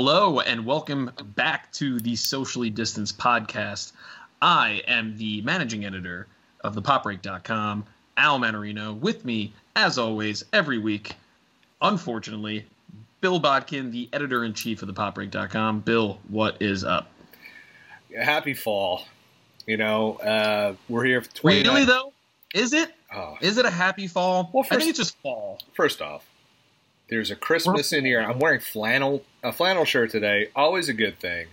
Hello and welcome back to the Socially Distanced Podcast. I am the managing editor of thepopbreak.com, Al Manarino. With me, as always, every week, unfortunately, Bill Bodkin, the editor in chief of thepopbreak.com. Bill, what is up? Happy fall. You know, uh, we're here for 29 Really though? Is it? Oh, Is it a happy fall? Well, I think it's just fall. first off, there's a Christmas in here. I'm wearing flannel a flannel shirt today. Always a good thing.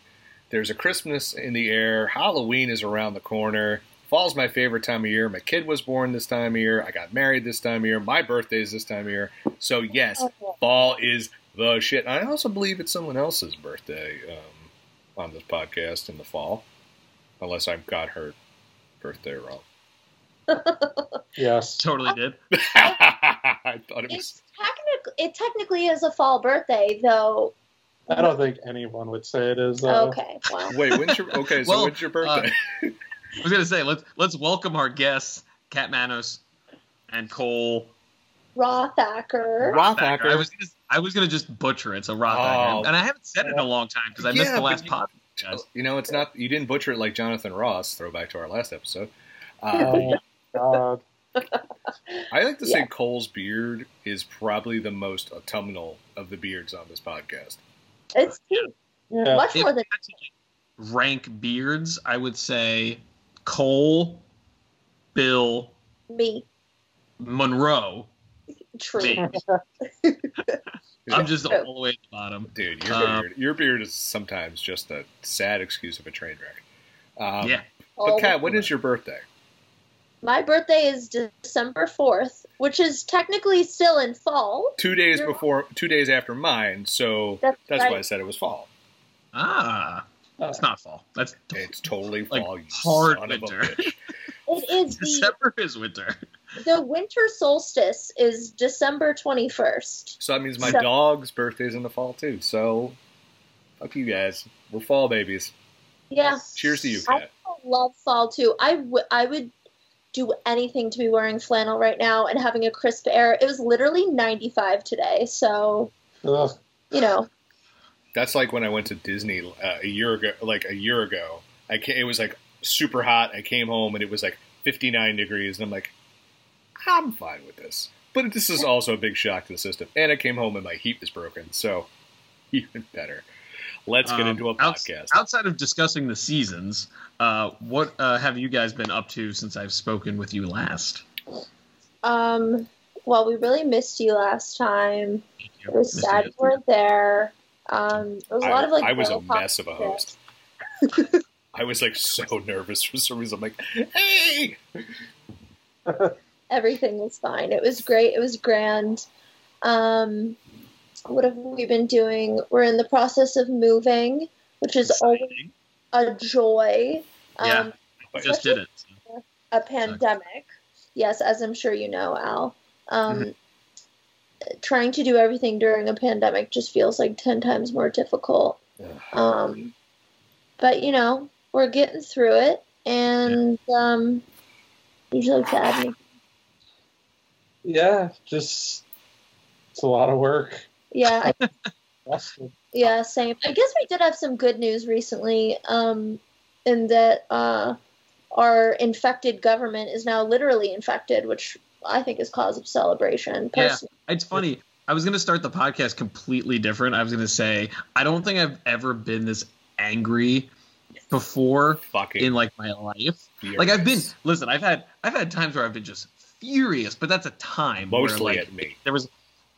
There's a Christmas in the air. Halloween is around the corner. Fall's my favorite time of year. My kid was born this time of year. I got married this time of year. My birthday's this time of year. So yes, fall is the shit. I also believe it's someone else's birthday um, on this podcast in the fall, unless I've got her birthday wrong. Yes. Totally did. I thought it was. It's technically it technically is a fall birthday, though. I don't think anyone would say it is. Though. Okay, well, Wait, when's your okay? So Well, when's your birthday? I was gonna say let's let's welcome our guests, Kat Manos and Cole Rothacker. Rothacker. I was gonna, I was gonna just butcher it, so Rothacker, Oh. and I haven't said it in a long time because I missed the last you- pod. You know, it's not. You didn't butcher it like Jonathan Ross. Throwback to our last episode. Uh, Oh, God. I like to say Yeah. Cole's beard is probably the most autumnal of the beards on this podcast. It's cute. Yeah. Much If more than had to, like, rank beards, I would say Cole, Bill, me. Monroe. True. Me. I'm just all the way at the bottom. Dude, your Um, beard, your beard is sometimes just a sad excuse of a train wreck. Um, yeah, But Kat, when is your birthday? My birthday is December 4th, which is technically still in fall. Two days You're- before, two days after mine. So That's, that's right. why I said it was fall. ah, that's not fall. That's It's totally Like fall. you hard son of a winter. bitch. It is the, December is winter. the winter solstice is December 21st. So that means my So- dog's is in the fall too. So fuck you guys. We're fall babies. Yeah. Cheers to you, I love fall too. I, w- I would do anything to be wearing flannel right now and having a crisp air. It was literally 95 today, so Ugh. you know. That's like when I went to Disney uh, a year ago. Like a year ago, I ca- it was like super hot. I came home and it was like 59 degrees, and I'm like, I'm fine with this. But this is also a big shock to the system. And I came home and my heat was broken, so even better. Let's get Um, into a podcast. outside of discussing the seasons, uh, what uh, have you guys been up to since I've spoken with you last? Um, well, we really missed you last time. You. It was Missed sad you you weren't there. Um, there was a I, lot of like. I was a mess of a host. I was like so nervous for some reason. I'm like, hey, Everything was fine. It was great. It was grand. Um, what have we been doing? We're in the process of moving, which is always Exciting. a joy. Yeah. Um, I just did it. so. a pandemic. Yes, as I'm sure you know, Al. Um, Mm-hmm. Trying to do everything during a pandemic just feels like 10 times more difficult. Um, but, you know, we're getting through it. And um, usually to add me. Yeah, just it's a lot of work. Yeah, I, yeah, same. I guess we did have some good news recently um, in that uh, our infected government is now literally infected, which I think is cause of celebration. Yeah. It's funny. I was going to start the podcast completely different. I was going to say I don't think I've ever been this angry before fucking in like my life. Like I've been listen, I've had I've had times where I've been just furious, but that's a time mostly where, like, at me. there was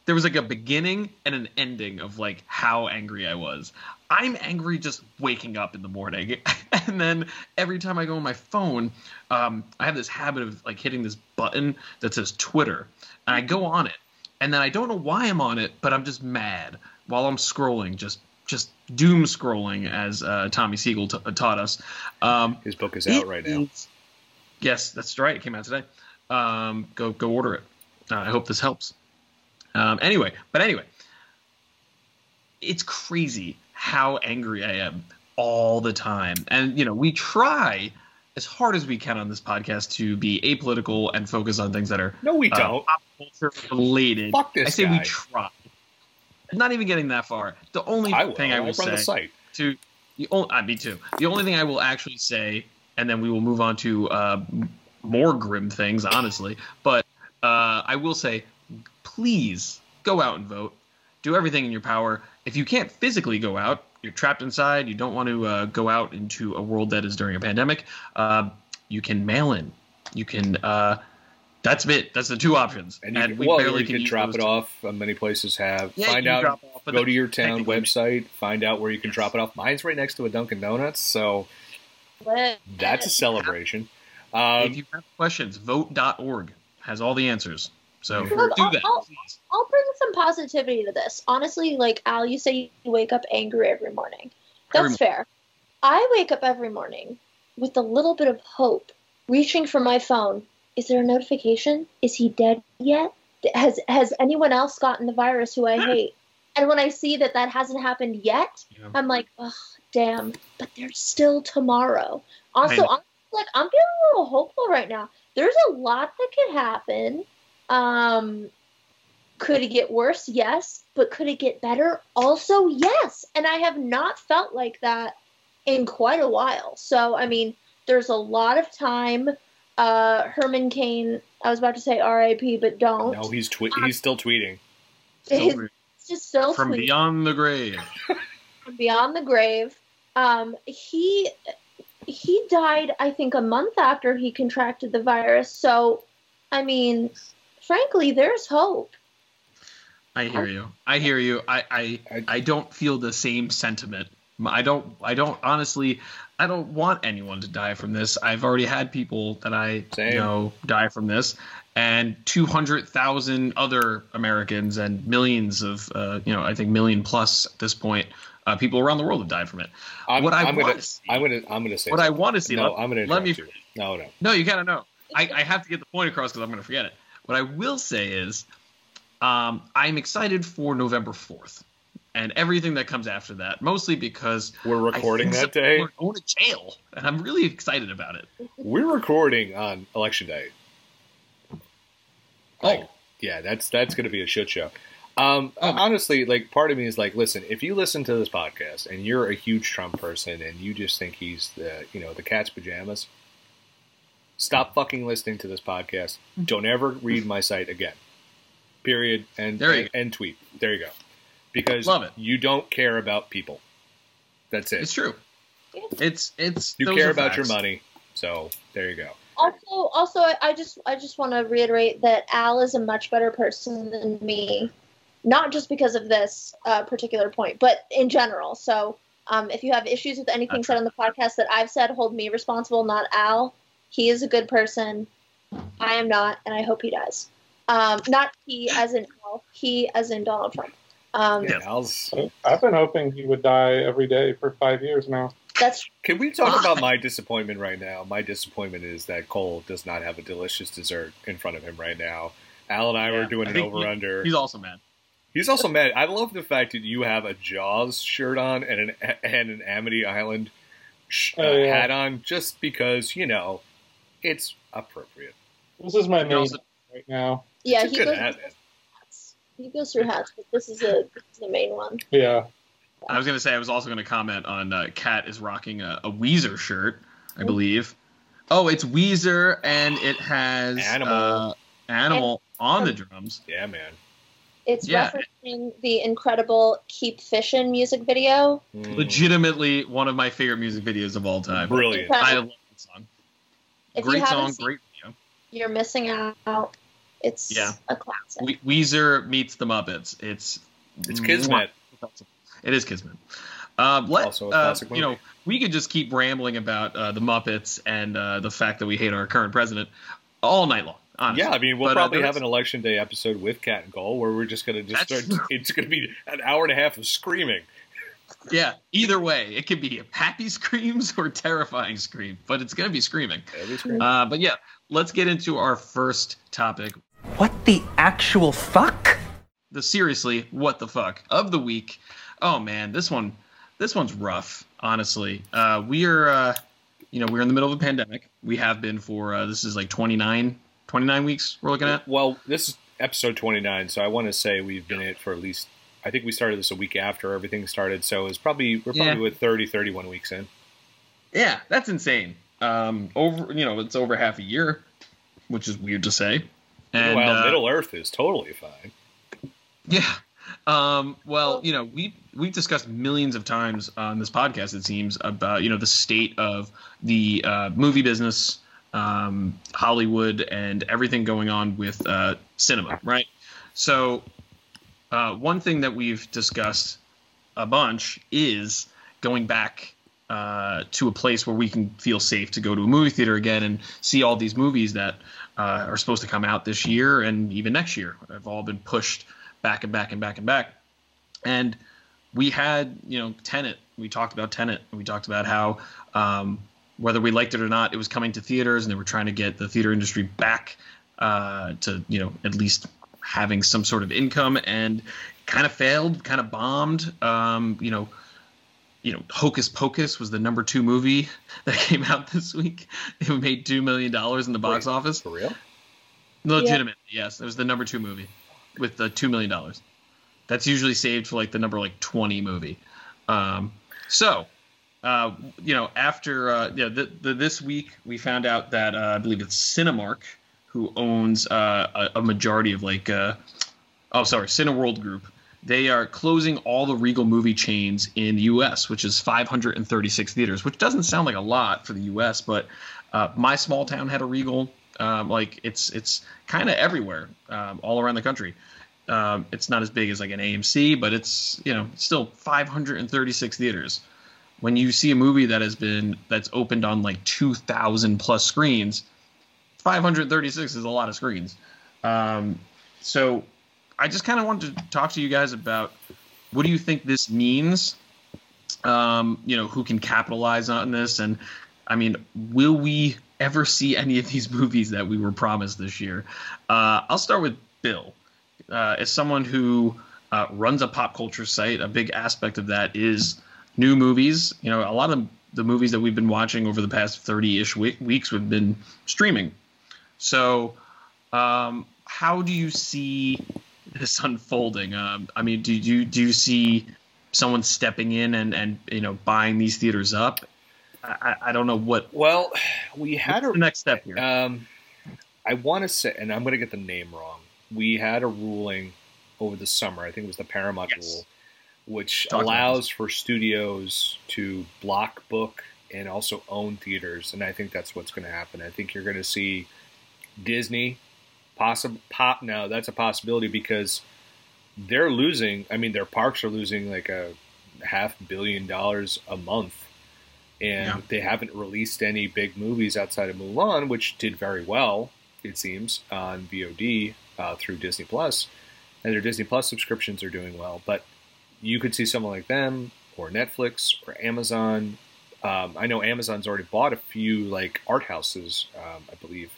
there was like a beginning and an ending of like how angry I was. I'm angry just waking up in the morning, and then every time I go on my phone, um, I have this habit of like hitting this button that says Twitter, and I go on it, and then I don't know why I'm on it, but I'm just mad while I'm scrolling, just just doom scrolling, as uh, Tommy Siegel t- taught us. Um, His book is out right now. is- Yes, that's right. It came out today. Um, go go order it. Uh, I hope this helps. Um, anyway, but anyway, it's crazy how angry I am all the time, and you know we try as hard as we can on this podcast to be apolitical and focus on things that are No, we uh, don't. pop culture related. Fuck this I say guy. we try. not even getting that far. The only I will. thing I I will run the say site. to the only, uh, me too. The only thing I will actually say, and then we will move on to uh, more grim things, honestly. But uh, I will say, please go out and vote. Do everything in your power. If you can't physically go out, you're trapped inside. You don't want to uh, go out into a world that is during a pandemic. Uh, you can mail in. You can. Uh, that's it. That's the two options. And you, can, we well, barely you can use drop it off. Uh, many places have. Yeah, find out. off, Go the- to your town website. Find out where you can drop it off. Mine's right next to a Dunkin' Donuts, so that's a celebration. Um, if you have questions, vote.org has all the answers. So Look, do I'll- that. I'll- I'll bring some positivity to this. Honestly, like Al, you say you wake up angry every morning. That's Every fair. I wake up every morning with a little bit of hope, reaching for my phone. Is there a notification? Is he dead yet? Has has anyone else gotten the virus who I hate? And when I see that that hasn't happened yet, Yeah. I'm like, oh, damn. But there's still tomorrow. Also. I'm like, I'm feeling a little hopeful right now. There's a lot that could happen. Um, could it get worse? Yes. But could it get better? Also, yes. And I have not felt like that in quite a while. So, I mean, there's a lot of time. Uh, Herman Cain, I was about to say RIP, but don't. no, he's twe- he's still tweeting. Still His- just so From sweet. beyond the grave. From beyond the grave. Um, he he died, I think, a month after he contracted the virus. So, I mean, frankly, there's hope. I hear you. I hear you. I, I I- I don't feel the same sentiment. I don't I don't honestly I don't want anyone to die from this. I've already had people that I Same. know die from this and 200,000 other Americans and millions of uh, you know, I think million plus at this point uh, people around the world have died from it. I'm, what I I'm want gonna, see, I'm gonna, I'm gonna say what I want to see, No, let, I'm gonna let me interrupt you. No, no. No, you gotta know. I, I have to get the point across because I'm going to forget it. What I will say is, um, I'm excited for November 4th and everything that comes after that. Mostly because We're recording that day. We're going to jail, and I'm really excited about it. We're recording on election day. Like, Oh, yeah, that's that's gonna be a shit show. Um, Oh. honestly, like part of me is like, listen, if you listen to this podcast and you're a huge Trump person and you just think he's the, you know, the cat's pajamas, stop fucking listening to this podcast. Don't ever read my site again. Period. And There you and, and tweet. There you go. Because Love it. you don't care about people. That's it. it's true. It's it's You care are about your money. So there you go. Also, also, I, I just, I just want to reiterate that Al is a much better person than me, not just because of this uh, particular point, but in general. So, um, if you have issues with anything said on the podcast that I've said, hold me responsible, not Al. He is a good person. I am not, and I hope he dies. Um, not he as in Al, he as in Donald Trump. Um, Yeah. Al's, I've been hoping he would die every day for five years now. That's Can we talk about my disappointment right now? My disappointment is that Cole does not have a delicious dessert in front of him right now. Al and I were doing I an think over under. He's also mad. He's also mad. I love the fact that you have a Jaws shirt on and an and an Amity Island sh- uh, Oh, yeah. hat on, just because you know it's appropriate. This is my main also- right now. yeah. He goes, hat, he goes through hats, but this is a this is the main one. Yeah. I was gonna say I was also gonna comment on uh, Kat is rocking a, a Weezer shirt, I believe. Oh, it's Weezer and it has Animal. uh, animal on the drums. Yeah, man. It's Yeah. referencing the incredible "Keep Fishing" music video. Mm. Legitimately one of my favorite music videos of all time. brilliant. I love that song. If great haven't song, seen great video. You're missing out. It's Yeah. a classic. We- Weezer meets the Muppets. It's It's Kismet. It is Kismet. Um, let, Also a uh, classic you know, we could just keep rambling about uh, the Muppets and uh, the fact that we hate our current president all night long. Honestly. Yeah, I mean, we'll But, uh, probably there have an election day episode with Kat and Cole where we're just gonna just start. It's gonna be an hour and a half of screaming. Yeah, either way, it could be happy screams or terrifying scream, but it's gonna be screaming. Screaming. Uh, but yeah, let's get into our first topic. What the actual fuck? The seriously, what the fuck of the week. Oh man, this one, this one's rough. Honestly, uh, we are, uh, you know, we're in the middle of a pandemic. We have been for uh, this is like 29, 29 weeks. We're looking at. Well, this is episode 29, so I want to say we've been in it for at least, I think we started this a week after everything started, so it's probably we're probably Yeah. with 30, 31 weeks in. Yeah, that's insane. Um, over you know, it's over half a year, which is weird to say. And Meanwhile, uh, Middle Earth is totally fine. Yeah. Um, well, you know, we we've discussed millions of times on this podcast. It seems about you know the state of the uh, movie business, um, Hollywood, and everything going on with uh, cinema, right? So, uh, one thing that we've discussed a bunch is going back uh, to a place where we can feel safe to go to a movie theater again and see all these movies that uh, are supposed to come out this year and even next year have all been pushed back and back and back and back. And we had, you know, Tenet. We talked about Tenet. We talked about how um, whether we liked it or not, it was coming to theaters, and they were trying to get the theater industry back uh, to, you know, at least having some sort of income, and kind of failed, kind of bombed. Um, you know, you know, Hocus Pocus was the number two movie that came out this week. It made two million dollars in the box Wait. office. For real? Legitimate, yes. It was the number two movie with the two million dollars. That's usually saved for like the number like twenty movie. Um, so, uh, you know, after uh, yeah, the, the, this week we found out that uh, I believe it's Cinemark who owns uh, a, a majority of like uh, oh sorry Cineworld Group. They are closing all the Regal movie chains in the U.S., which is 536 theaters, which doesn't sound like a lot for the U.S., but uh, my small town had a Regal. Um, like it's it's kind of everywhere, um, all around the country. Um, it's not as big as like an AMC, but it's you know still 536 theaters. When you see a movie that has been that's opened on like 2,000 plus screens, 536 is a lot of screens. Um, so I just kind of wanted to talk to you guys about what do you think this means? Um, you know, who can capitalize on this? And I mean, will we ever see any of these movies that we were promised this year? Uh, I'll start with Bill. Uh, as someone who uh, runs a pop culture site, a big aspect of that is new movies. You know, a lot of the movies that we've been watching over the past 30 ish weeks we've been streaming. So, um, how do you see this unfolding? Um, I mean, do you do you see someone stepping in and and you know buying these theaters up? I, I- don't know what Well, we had a the next step here. Um, I want to say, and I'm going to get the name wrong. We had a ruling over the summer. I think it was the Paramount Yes. rule, which about allows for studios to block book and also own theaters. And I think that's what's going to happen. I think you're going to see Disney possible pop. Now that's a possibility because they're losing. I mean, their parks are losing like a half billion dollars a month and Yeah. they haven't released any big movies outside of Mulan, which did very well, it seems, on VOD uh, through Disney Plus, and their Disney Plus subscriptions are doing well. But you could see someone like them, or Netflix, or Amazon. Um, I know Amazon's already bought a few like art houses, um, I believe,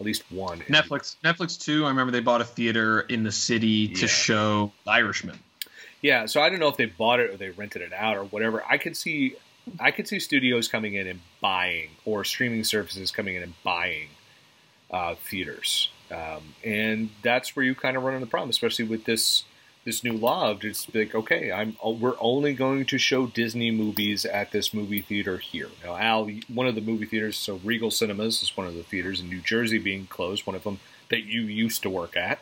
at least one. Netflix, Netflix too. I remember they bought a theater in the city to Yeah. show Irishman. Yeah, so I don't know if they bought it or they rented it out or whatever. I could see, I could see studios coming in and buying, or streaming services coming in and buying uh, theaters, um, and that's where you kind of run into the problem, especially with this this new law of just like, okay, I'm we're only going to show Disney movies at this movie theater here. Now, Al, one of the movie theaters, so Regal Cinemas is one of the theaters in New Jersey being closed. One of them that you used to work at.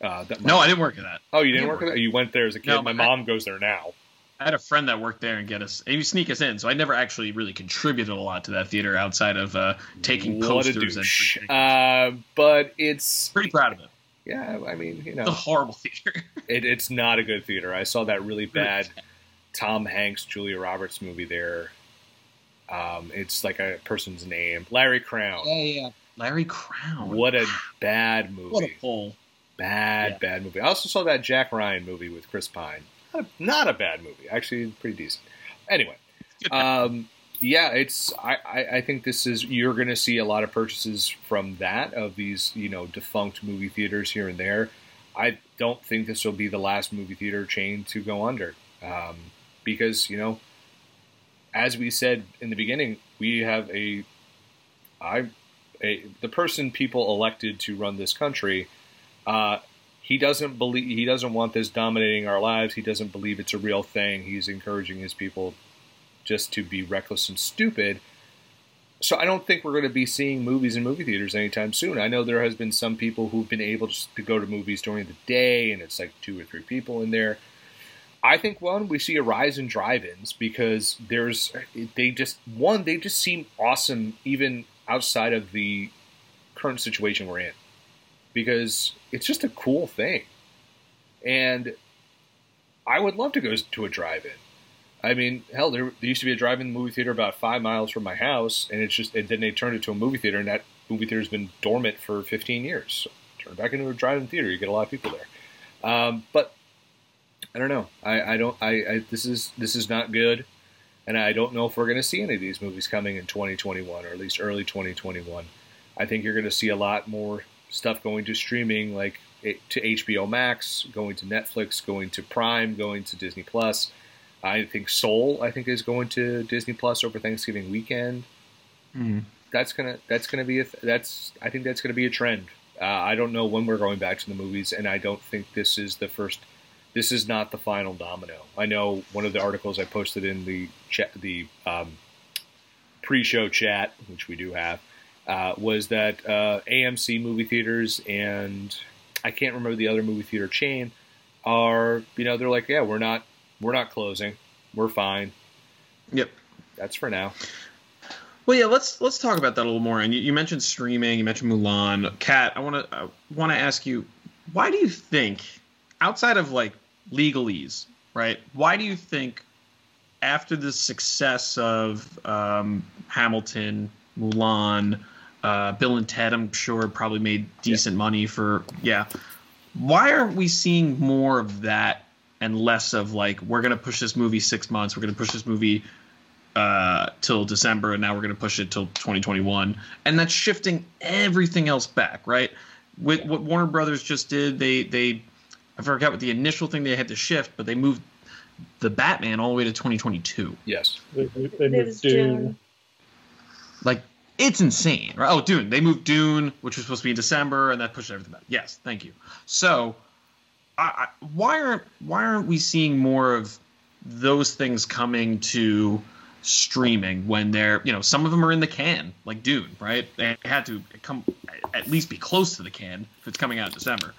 Uh, that No, I didn't work at that. Oh, you didn't didn't work work at that? You went there as a kid. No, My I- mom goes there now. I had a friend that worked there and get us, and he would sneak us in. So I never actually really contributed a lot to that theater outside of uh, taking What a posters and. Uh, but it's pretty proud of it. Yeah. I mean, you It's a horrible theater. it, it's not a good theater. I saw that really bad Tom Hanks, Julia Roberts movie there. Um, it's like a person's name, Larry Crowne. yeah. Yeah, Larry Crowne. What a bad movie! What a pull. bad, Yeah. bad movie. I also saw that Jack Ryan movie with Chris Pine. Not a, not a bad movie, actually, pretty decent. Anyway, um, yeah, it's. I, I, think this is. You're going to see a lot of purchases from that of these, you know, defunct movie theaters here and there. I don't think this will be the last movie theater chain to go under, um, because you know, as we said in the beginning, we have a, I, a the person people elected to run this country uh, he doesn't believe he doesn't want this dominating our lives. He doesn't believe it's a real thing. He's encouraging his people just to be reckless and stupid. So I don't think we're going to be seeing movies in movie theaters anytime soon. I know there has been some people who've been able to go to movies during the day, and it's like two or three people in there. I think one we see a rise in drive-ins because there's they just one they just seem awesome even outside of the current situation we're in because it's just a cool thing. And I would love to go to a drive-in. I mean, hell, there, there used to be a drive-in movie theater about five miles from my house, and it's just and then they turned it to a movie theater, and that movie theater's been dormant for 15 years. So turn it back into a drive-in theater, you get a lot of people there. Um, but I don't know. I, I don't. I, I this is this is not good, and I don't know if we're going to see any of these movies coming in 2021 or at least early 2021. I think you're going to see a lot more stuff going to streaming, like to HBO Max, going to Netflix, going to Prime, going to Disney Plus. I think Soul, I think, is going to Disney Plus over Thanksgiving weekend. Mm. That's gonna that's gonna be a that's I think that's gonna be a trend. Uh, I don't know when we're going back to the movies, and I don't think this is the first. This is not the final domino. I know one of the articles I posted in the chat, the um, pre-show chat, which we do have, uh, was that uh, AMC movie theaters and I can't remember the other movie theater chain are you know they're like yeah we're not we're not closing. We're fine. Yep. That's for now. Well yeah let's let's talk about that a little more. And you, you mentioned streaming you mentioned Mulan. Kat I want to I want to ask you why do you think outside of like legalese right why do you think after the success of um, Hamilton Mulan uh, Bill and Ted, I'm sure, probably made decent yeah. money for yeah. Why aren't we seeing more of that and less of like we're gonna push this movie six months, we're gonna push this movie uh, till December, and now we're gonna push it till 2021, and that's shifting everything else back, right? With what Warner Brothers just did, they they I forgot what the initial thing they had to shift, but they moved the Batman all the way to 2022. Yes, they, they moved Dune. Like it's insane, right? Oh, Dune. They moved Dune, which was supposed to be in December, and that pushed everything back. Yes, thank you. So, I, I, why aren't why aren't we seeing more of those things coming to streaming when they're you know some of them are in the can like Dune, right? They had to come at least be close to the can if it's coming out in December.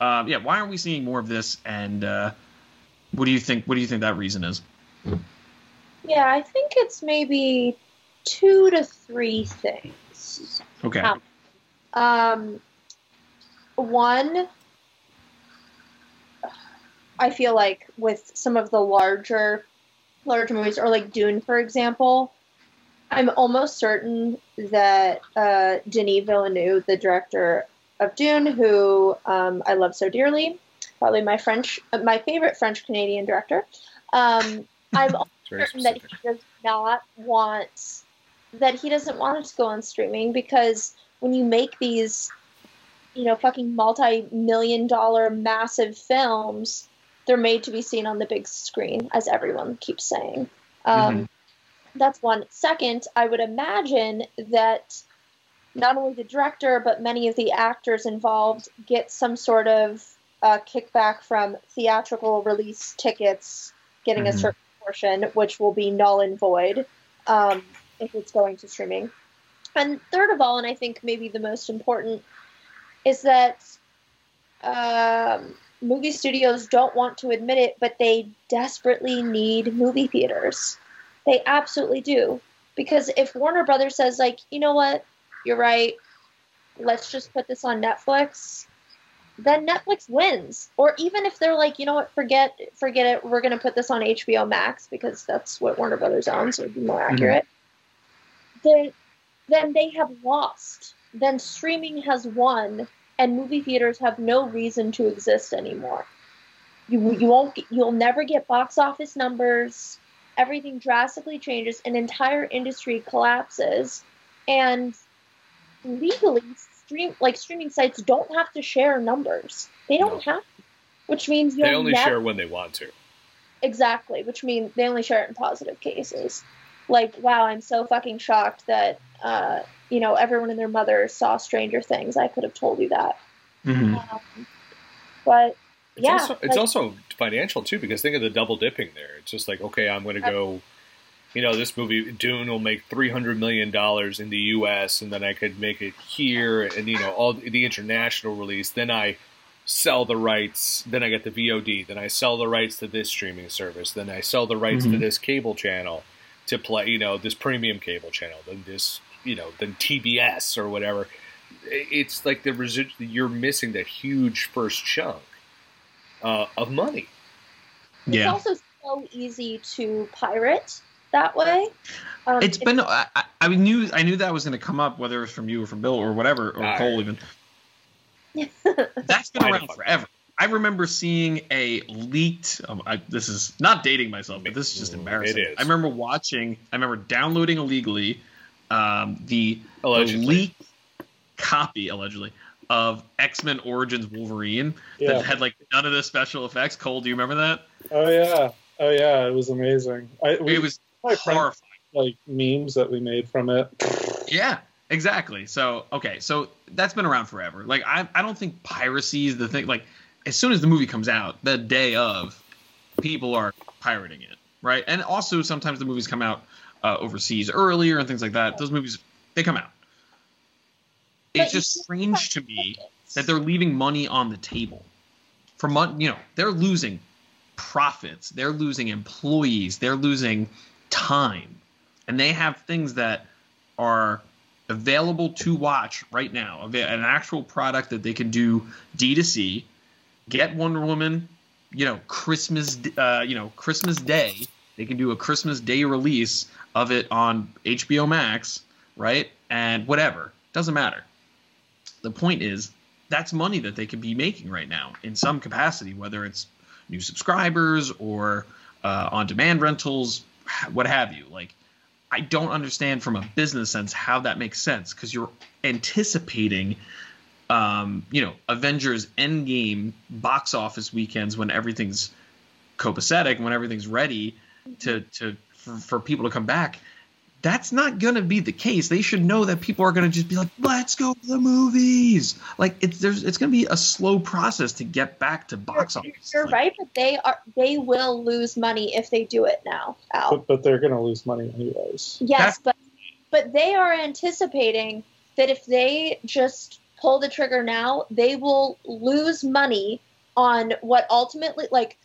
Um, yeah, why aren't we seeing more of this? And uh, what do you think? What do you think that reason is? Yeah, I think it's maybe two to three things. Okay. Um, um, one, I feel like with some of the larger, larger movies, or like Dune, for example, I'm almost certain that uh, Denis Villeneuve, the director of Dune, who um, I love so dearly, probably my French, my favorite French Canadian director. Um, I'm almost certain that he does not want that he doesn't want it to go on streaming because when you make these, you know, fucking multi million dollar massive films, they're made to be seen on the big screen, as everyone keeps saying. Um, mm-hmm. That's one. Second, I would imagine that not only the director, but many of the actors involved get some sort of uh, kickback from theatrical release tickets getting mm-hmm. a certain portion, which will be null and void. Um, if it's going to streaming. And third of all, and I think maybe the most important, is that um, movie studios don't want to admit it, but they desperately need movie theaters. They absolutely do. Because if Warner Brothers says, like, you know what, you're right, let's just put this on Netflix, then Netflix wins. Or even if they're like, you know what, forget forget it, we're gonna put this on HBO Max because that's what Warner Brothers owns, so it'd be more mm-hmm. accurate. Mm-hmm then then they have lost. Then streaming has won, and movie theaters have no reason to exist anymore. You you won't you'll never get box office numbers. Everything drastically changes. An entire industry collapses, and legally, stream like streaming sites don't have to share numbers. They don't no. have, to, which means they only never, share when they want to. Exactly, which means they only share it in positive cases like, wow, I'm so fucking shocked that, uh, you know, everyone and their mother saw Stranger Things. I could have told you that. Mm-hmm. Um, But It's yeah, also it's like- also financial too because think of the double dipping there. It's just like okay, I'm going to go. You know, this movie Dune will make three hundred million dollars in the U.S. and then I could make it here, and you know, all the international release. Then I sell the rights. Then I get the VOD. Then I sell the rights to this streaming service. Then I sell the rights to Mhm. this cable channel to play. You know, this premium cable channel. Then this, you know, then TBS or whatever. It's like the residu- You're missing that huge first chunk uh, of money. it's Yeah. also so easy to pirate that way. Um, It's been. I, I- I knew. I knew that was going to come up, whether it was from you or from Bill or whatever, or Cole even. That's been around forever. I remember seeing a leaked. Um, I, this is not dating myself, but this is just embarrassing. it is. I remember watching. I remember downloading illegally um, the, Allegedly. leaked copy allegedly of X Men Origins Wolverine Yeah. that had like none of the special effects. Cole, do you remember that? Oh yeah. Oh yeah. It was amazing. I, we, it was horrifying. like memes that we made from it. Yeah, exactly. So okay, so that's been around forever. Like I, I don't think piracy is the thing. Like as soon as the movie comes out, the day of, people are pirating it, right? And also sometimes the movies come out uh, overseas earlier and things like that. Those movies they come out. But It's just strange to me that they're leaving money on the table. For money, you know, they're losing profits, they're losing employees, they're losing time, and they have things that are available to watch right now. An actual product that they can do D2C, get Wonder Woman, you know, Christmas, uh, you know, Christmas Day. They can do a Christmas Day release of it on HBO Max, right? And whatever, doesn't matter. The point is, that's money that they could be making right now in some capacity, whether it's new subscribers or uh, on-demand rentals, what have you. Like, I don't understand from a business sense how that makes sense because you're anticipating, um, you know, Avengers Endgame box office weekends when everything's copacetic, when everything's ready to to for, for people to come back. That's not going to be the case. They should know that people are going to just be like, "Let's go to the movies." Like it's there's it's going to be a slow process to get back to box You're- office. You're Like, right, but they are they will lose money if they do it now. Al. But, but they're going to lose money anyways. Yes, but but they are anticipating that if they just pull the trigger now, they will lose money on what ultimately like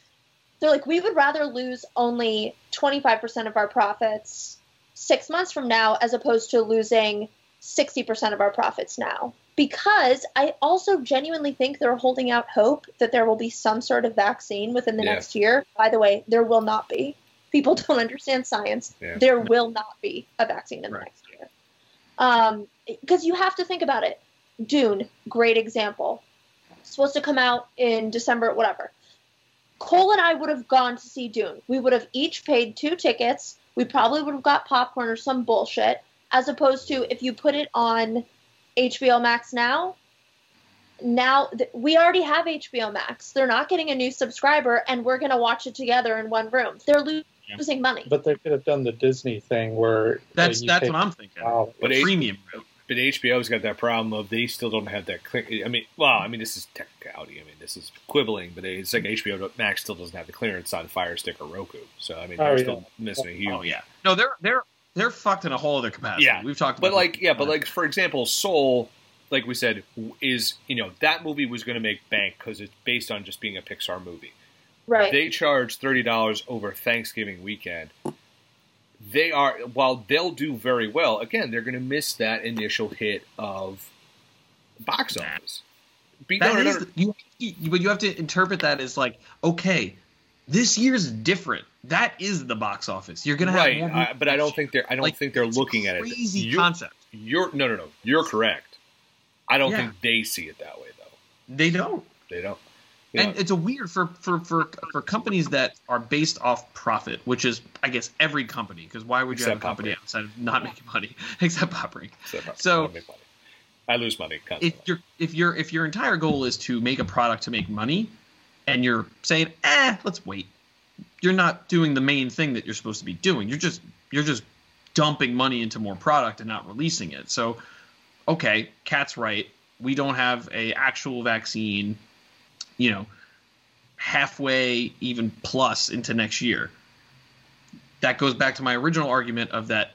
they're like we would rather lose only 25% of our profits 6 months from now as opposed to losing 60% of our profits now. Because I also genuinely think they're holding out hope that there will be some sort of vaccine within the Yeah. next year. By the way, there will not be. People don't understand science. Yeah. There will not be a vaccine in the next year. Um, because you have to think about it. Dune, great example. Supposed to come out in December, whatever. Cole and I would have gone to see Dune. We would have each paid two tickets. We probably would have got popcorn or some bullshit, as opposed to if you put it on HBO Max now. Now th- we already have HBO Max. They're not getting a new subscriber, and we're gonna watch it together in one room. They're lo- Yeah. losing money. But they could have done the Disney thing where that's uh, that's pay what I'm thinking. $12. But The premium route. But HBO's got that problem of they still don't have that. Clear, I mean, well, I mean, this is technicality. I mean, this is quibbling, but it's like HBO Max still doesn't have the clearance on Fire Stick or Roku. So I mean, Oh, they're yeah. still missing a oh, huge. Oh yeah, no, they're they're they're fucked in a whole other capacity. Yeah, we've talked. About But like, yeah, but like for example, Soul, like we said, is you know that movie was going to make bank because it's based on just being a Pixar movie. right. They charge thirty dollars over Thanksgiving weekend. They are while they'll do very well. Again, they're going to miss that initial hit of box office. Be, That no, no, is- no, you, but you have to interpret that as like, okay, this year's different. That is the box office. You're gonna right, have more I, but I don't think they're. I don't Like, think they're looking at it. Crazy You're, concept. you're no, no, no. You're correct. I don't Yeah. think they see it that way though. They don't. They don't. Know, And it's a weird for, for, for, for companies that are based off profit, which is I guess every company. Because why would you Except have a company Pop outside of not making money, except Pop so, I so- don't make money. I lose money constantly. If your if your if your entire goal is to make a product to make money, and you're saying, eh, let's wait, you're not doing the main thing that you're supposed to be doing. You're just you're just dumping money into more product and not releasing it. So, okay, Kat's right. We don't have a actual vaccine you know, halfway even plus into next year. That goes back to my original argument of that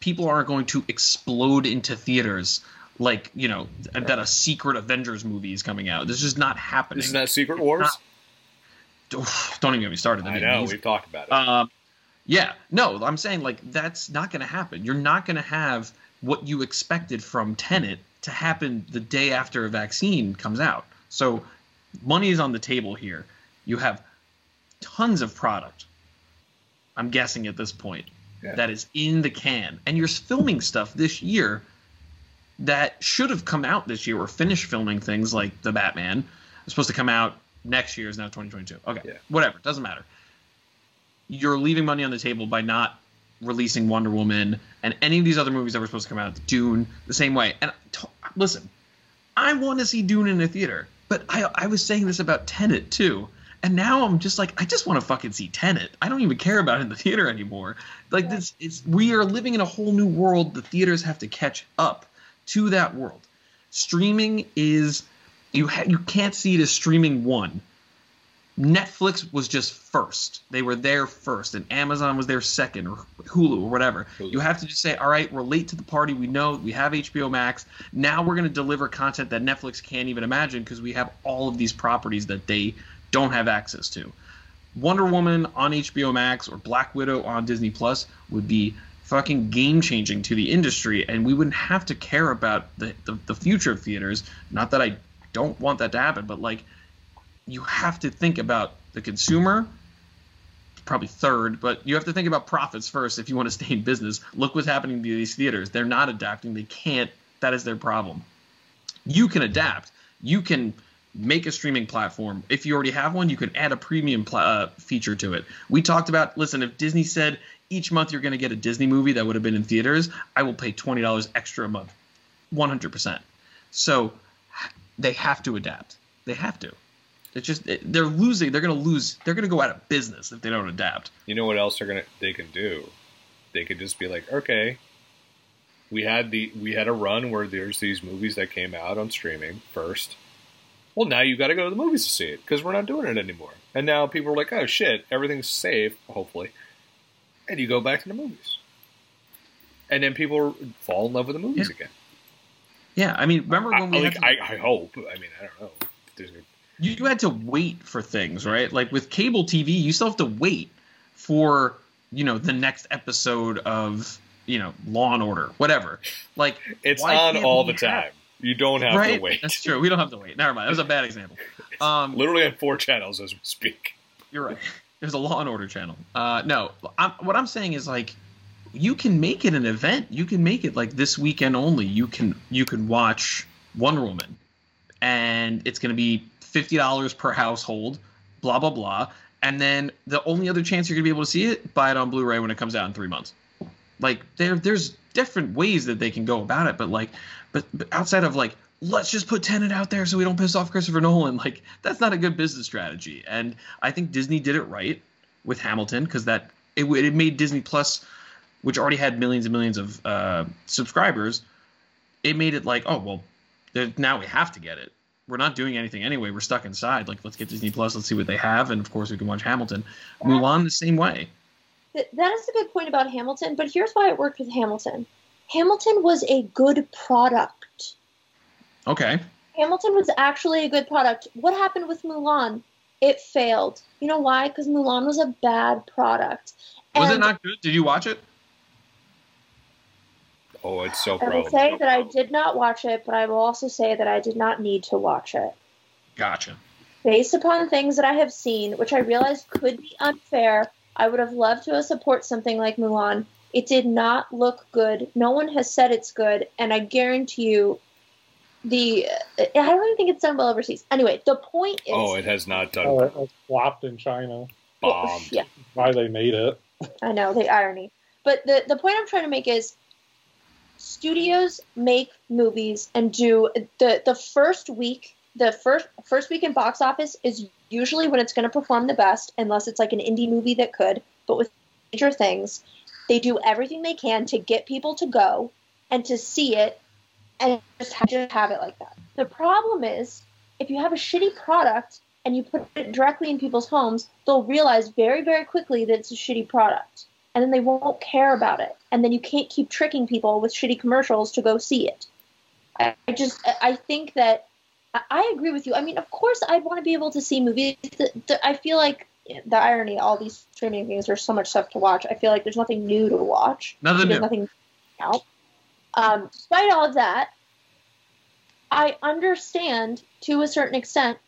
people aren't going to explode into theaters like you know that a secret Avengers movie is coming out. This is not happening. Isn't that Secret Wars? Oof, Don't even get me started. I know. We've talked about it. Um, yeah, no, I'm saying like that's not going to happen. You're not going to have what you expected from Tenet to happen the day after a vaccine comes out. So money is on the table here. You have tons of product. I'm guessing at this point Yeah. that is in the can, and you're filming stuff this year that should have come out this year or finished filming things like the Batman. It's supposed to come out next year. Is now 2022. Okay, Yeah. whatever. Doesn't matter. You're leaving money on the table by not releasing Wonder Woman and any of these other movies that were supposed to come out. Dune, the same way. And t- listen, I want to see Dune in a theater, but I I was saying this about Tenet too. And now I'm just like, I just want to fucking see Tenet. I don't even care about it in the theater anymore. Like this, it's we are living in a whole new world. The theaters have to catch up to that world. Streaming is you ha- you can't see it as streaming one. Netflix was just first. They were there first, and Amazon was there second, or Hulu, or whatever. Hulu. You have to just say, all right, we're late to the party. We know we have HBO Max. Now we're going to deliver content that Netflix can't even imagine because we have all of these properties that they don't have access to. Wonder Woman on HBO Max or Black Widow on Disney Plus would be fucking game changing to the industry, and we wouldn't have to care about the, the, the future of theaters. Not that I don't want that to happen, but like you have to think about the consumer probably third but you have to think about profits first if you want to stay in business. Look what's happening to these theaters. They're not adapting. They can't. That is their problem. You can adapt. You can make a streaming platform. If you already have one you can add a premium pl- uh, feature to it. We talked about listen if disney said each month you're going to get a disney movie that would have been in theaters i will pay $20 extra a month. 100% so they have to adapt. They have to it's just it- they're losing. They're going to lose. They're going to go out of business if they don't adapt. You know what else they're gonna they can do? They could just be like, okay, we had the we had a run where there's these movies that came out on streaming first. Well, now you got to go to the movies to see it because we're not doing it anymore. And now people are like, oh shit, everything's safe, hopefully, and you go back to the movies. And then people fall in love with the movies again. Yeah, I mean, remember when we like, to- I, I hope. I mean, I don't know. There's you, had to wait for things, right? Like with cable TV, you still have to wait for you know the next episode of you know Law and Order, whatever. Like It's on all the have- time. You don't have right? to wait. That's true. We don't have to wait. Never mind. That was a bad example. Um, Literally on four channels as we speak. You're right. There's a Law and Order channel. Uh, no, I'm, what I'm saying is like, you can make it an event. You can make it like this weekend only. You can you can watch Wonder Woman, and it's going to be fifty dollars per household. Blah blah blah. And then the only other chance you're going to be able to see it, buy it on Blu-ray when it comes out in three months. Like there, there's different ways that they can go about it, but like, but, but outside of like, let's just put Tenet out there so we don't piss off Christopher Nolan. Like that's not a good business strategy. And I think Disney did it right with Hamilton because that it, it made Disney Plus, which already had millions and millions of uh, subscribers, it made it like, oh well, now we have to get it. We're not doing anything anyway. We're stuck inside. Like let's get Disney Plus. Let's see what they have, and of course we can watch Hamilton. Mulan the same way. Th- that is a good point about Hamilton, but here's why it worked with Hamilton. Hamilton was a good product. Okay. Hamilton was actually a good product. What happened with Mulan? It failed. You know why? Because Mulan was a bad product. Was it not good? Did you watch it? Oh, it's so I pro. will say that I did not watch it, but I will also say that I did not need to watch it. Gotcha. Based upon things that I have seen, which I realize could be unfair, I would have loved to have support something like Mulan. It did not look good. No one has said it's good, and I guarantee you, the I don't even think it's done well overseas. Anyway, the point is, Oh, it has not done Oh, it, it flopped in China. bombed. yeah, Why they made it? I know the irony. But the the point I'm trying to make is studios make movies and do the the first week the first first week in box office is usually when it's going to perform the best unless it's like an indie movie that could but with major things they do everything they can to get people to go and to see it and just have, just have it like that the problem is if you have a shitty product and you put it directly in people's homes, they'll realize very, very quickly that it's a shitty product. And then they won't care about it. And then you can't keep tricking people with shitty commercials to go see it. I, just, I think that, I, agree with you. I mean, of course, I'd want to be able to see movies. I feel like the irony, all these streaming things, there's so much stuff to watch. I feel like there's nothing new to watch. Nothing There's new. nothing out. Um, despite all of that, I understand to a certain extent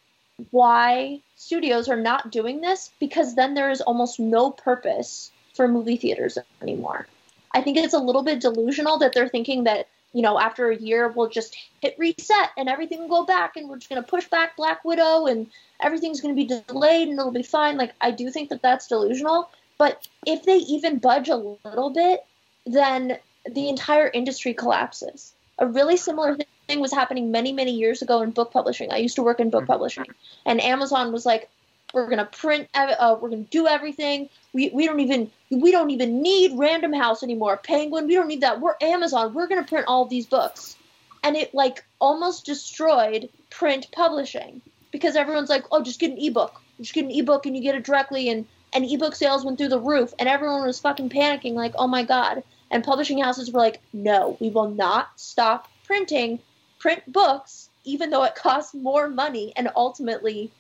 why studios are not doing this because then there is almost no purpose for movie theaters anymore. I think it's a little bit delusional that they're thinking that, you know, after a year we'll just hit reset and everything will go back and we're just going to push back Black Widow and everything's going to be delayed and it'll be fine. Like, I do think that that's delusional. But if they even budge a little bit, then the entire industry collapses. A really similar thing was happening many, many years ago in book publishing. I used to work in book mm-hmm. publishing, and Amazon was like, "We're gonna print, uh, we're gonna do everything. We, we don't even we don't even need Random House anymore. Penguin, we don't need that. We're Amazon. We're gonna print all these books." And it like almost destroyed print publishing because everyone's like, "Oh, just get an ebook. Just get an ebook, and you get it directly." And and ebook sales went through the roof, and everyone was fucking panicking, like, "Oh my god." And publishing houses were like, no, we will not stop printing print books, even though it costs more money and ultimately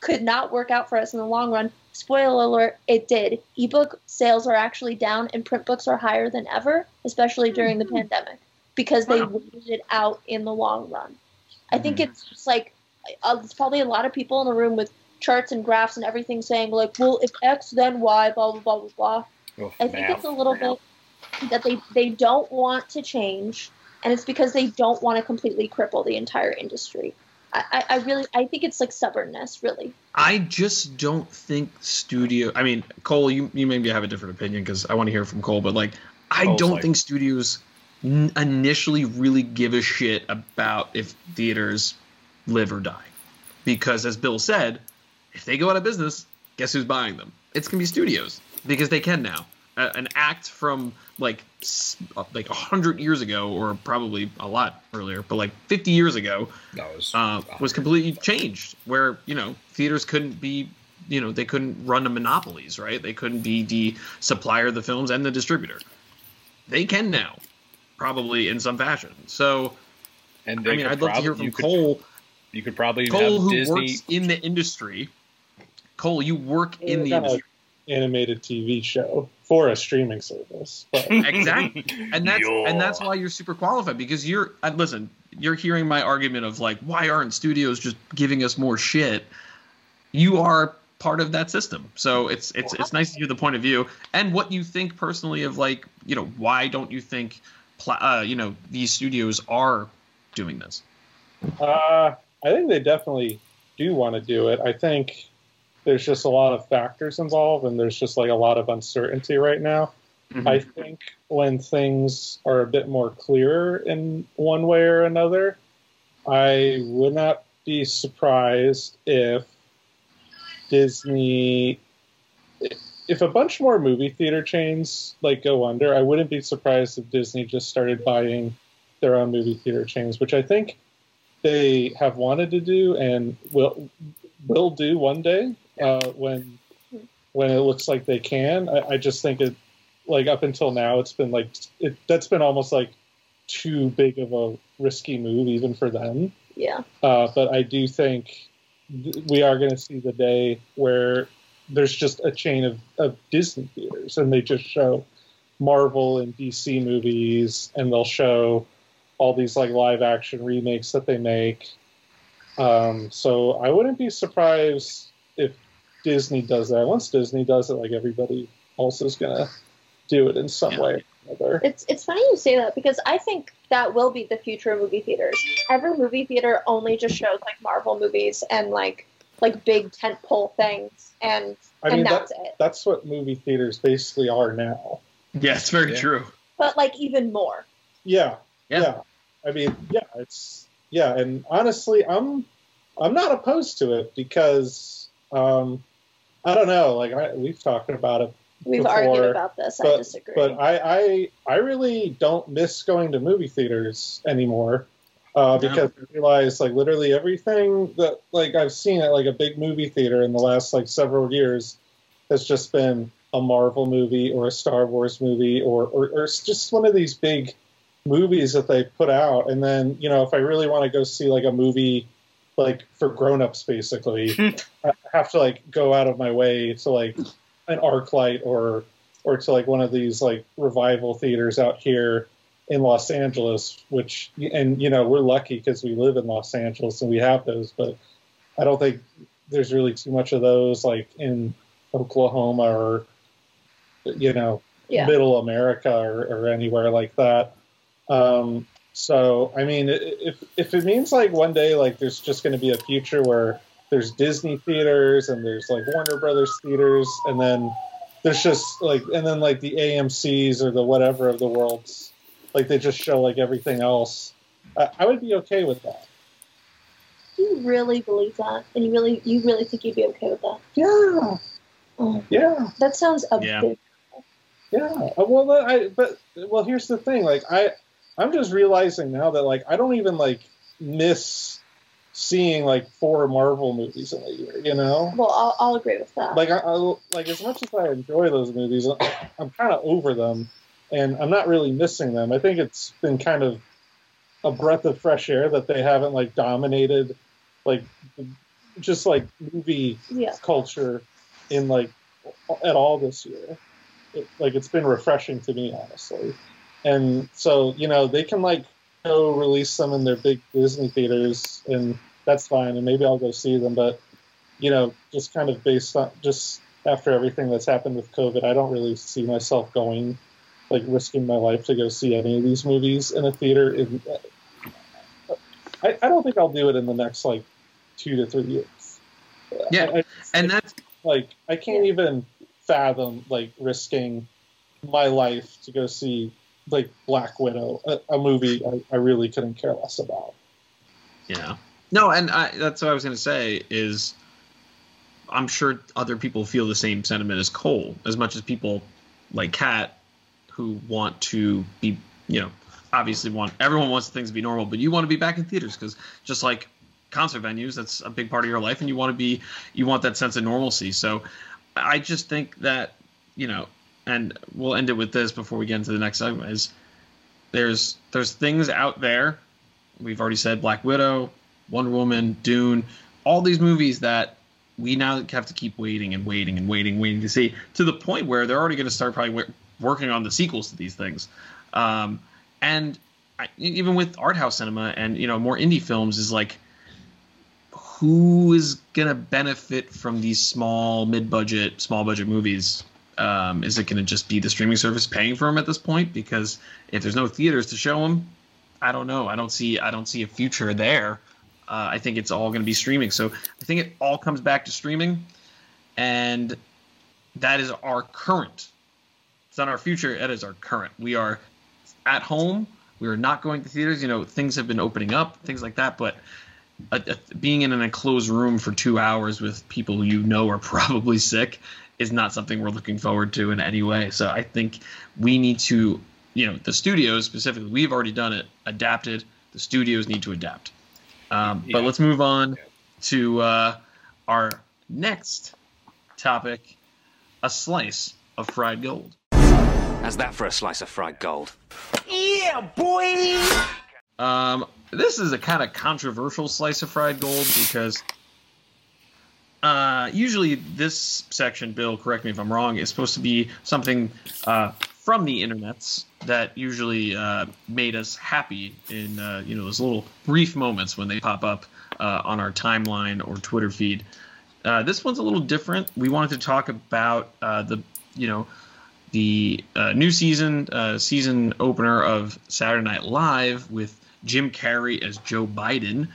could not work out for us in the long run. Spoiler alert, it did. Ebook sales are actually down and print books are higher than ever, especially during the pandemic, because they Wow. waited it out in the long run. I think it's just like, uh, there's probably a lot of people in the room with charts and graphs and everything saying, like, well, if X, then Y, blah, blah, blah, blah, blah. Oh, I think now. it's a little bit that they they don't want to change, and it's because they don't want to completely cripple the entire industry. I, I, I really I think it's like stubbornness, really. I just don't think studio. I mean, Cole, you, you maybe have a different opinion because I want to hear from Cole, but like, I Cole's don't like- think studios n- initially really give a shit about if theaters live or die, because as Bill said, if they go out of business, guess who's buying them? It's gonna be studios because they can now. A- an act from like like a hundred years ago, or probably a lot earlier, but like fifty years ago, That was uh, was completely changed where you know theaters couldn't be you know they couldn't run the monopolies right? They couldn't be the supplier of the films and the distributor. They can now probably in some fashion. So and i they mean i'd love to hear from you could- cole. You could probably cole have who Disney. works in the industry. Cole you work in the industry. animated TV show for a streaming service. But exactly. And that's and that's why you're super qualified because you're uh, listen you're hearing my argument of like why aren't studios just giving us more shit? You are part of that system. So it's it's it's nice to hear the point of view. And what you think personally of like you know why don't you think pla- uh, you know these studios are doing this? Uh, I think they definitely do want to do it. I think there's just a lot of factors involved, and there's just like a lot of uncertainty right now. Mm-hmm. I think when things are a bit more clear in one way or another, I would not be surprised if Disney, if a bunch more movie theater chains like go under, I wouldn't be surprised if Disney just started buying their own movie theater chains, which I think they have wanted to do and will will do one day uh, when when it looks like they can. I, I just think it like up until now it's been like it, that's been almost like too big of a risky move even for them. Yeah. Uh, but I do think th- we are going to see the day where there's just a chain of, of Disney theaters and they just show Marvel and DC movies and they'll show all these like live action remakes that they make. Um, so I wouldn't be surprised if Disney does that. Once Disney does it, like everybody else is going to do it in some Yeah. way or another. It's it's funny you say that because I think that will be the future of movie theaters. Every movie theater only just shows like Marvel movies and like like big tentpole things and I mean, and that, that's it. that's what movie theaters basically are now. yeah it's very Yeah. true But like even more. Yeah, Yeah. yeah. I mean, yeah, it's yeah, and honestly, I'm I'm not opposed to it because um, I don't know, like I, we've talked about it, We've Before, argued about this. I but disagree. but I, I I really don't miss going to movie theaters anymore. uh, because I realized like literally everything that like I've seen at like a big movie theater in the last like several years has just been a Marvel movie or a Star Wars movie or or, or it's just one of these big movies that they put out. And then you know if I really want to go see like a movie like for grown-ups basically i have to like go out of my way to like an ArcLight or or to like one of these like revival theaters out here in los angeles which and you know we're lucky because we live in los angeles and we have those but i don't think there's really too much of those like in oklahoma or you know Yeah. middle america or, or anywhere like that um, so, I mean, if if it means like one day like there's just going to be a future where there's Disney theaters and there's like Warner Brothers theaters, and then there's just like and then like the AMC's or the whatever of the world's like they just show like everything else. I, I would be okay with that. Do You really believe that, and you really, you really think you'd be okay with that? Yeah, Oh, yeah, that sounds a Yeah. bit. yeah. Uh, Well, I but well, here's the thing. Like I, I'm just realizing now that like I don't even like miss seeing like four Marvel movies in a year. You know. Well, I'll, I'll agree with that. like I, I like as much as I enjoy those movies, I'm kind of over them, and I'm not really missing them. I think it's been kind of a breath of fresh air that they haven't like dominated, like just like movie yeah. culture in like at all this year. It, like it's been refreshing to me, honestly. And so you know they can like go release them in their big Disney theaters, and that's fine. And maybe I'll go see them. But you know, just kind of based on just after everything that's happened with COVID, I don't really see myself going like risking my life to go see any of these movies in a theater. In, uh, I, I don't think I'll do it in the next like two to three years. Yeah, I- I- and that's like I can't even fathom like risking my life to go see like Black Widow, a, a movie I, I really couldn't care less about. Yeah. No, and I, that's what I was going to say is I'm sure other people feel the same sentiment as Cole, as much as people like Kat who want to be, you know, obviously want everyone wants things to be normal, but you want to be back in theaters because just like concert venues, that's a big part of your life, and you want to be, you want that sense of normalcy. So I just think that, you know, and we'll end it with this before we get into the next segment is there's there's things out there we've already said Black Widow, Wonder Woman, Dune, all these movies that we now have to keep waiting and waiting and waiting, waiting to see to the point where they're already going to start probably working on the sequels to these things. Um, and I, even with art house cinema and you know more indie films is like who is going to benefit from these small mid-budget small budget movies um, is it going to just be the streaming service paying for them at this point because if there's no theaters to show them I don't know. I don't see. I don't see a future there. Uh, I think it's all going to be streaming. So I think it all comes back to streaming, and that is our current. It's not our future. It is our current. We are at home. We are not going to theaters. You know, things have been opening up, things like that. But uh uh being in an enclosed room for two hours with people you know are probably sick is not something we're looking forward to in any way. So I think we need to you know the studios specifically we've already done it adapted the studios need to adapt um, but Yeah. let's move on Yeah. to uh, our next topic a slice of fried gold How's that for a slice of fried gold? Yeah, boy! Um, this is a kind of controversial slice of fried gold because uh, usually this section bill correct me if i'm wrong is supposed to be something uh, from the internets that usually uh, made us happy in uh, you know those little brief moments when they pop up uh, on our timeline or Twitter feed. Uh, this one's a little different. We wanted to talk about the you know the new season season opener of Saturday Night Live with Jim Carrey as Joe Biden.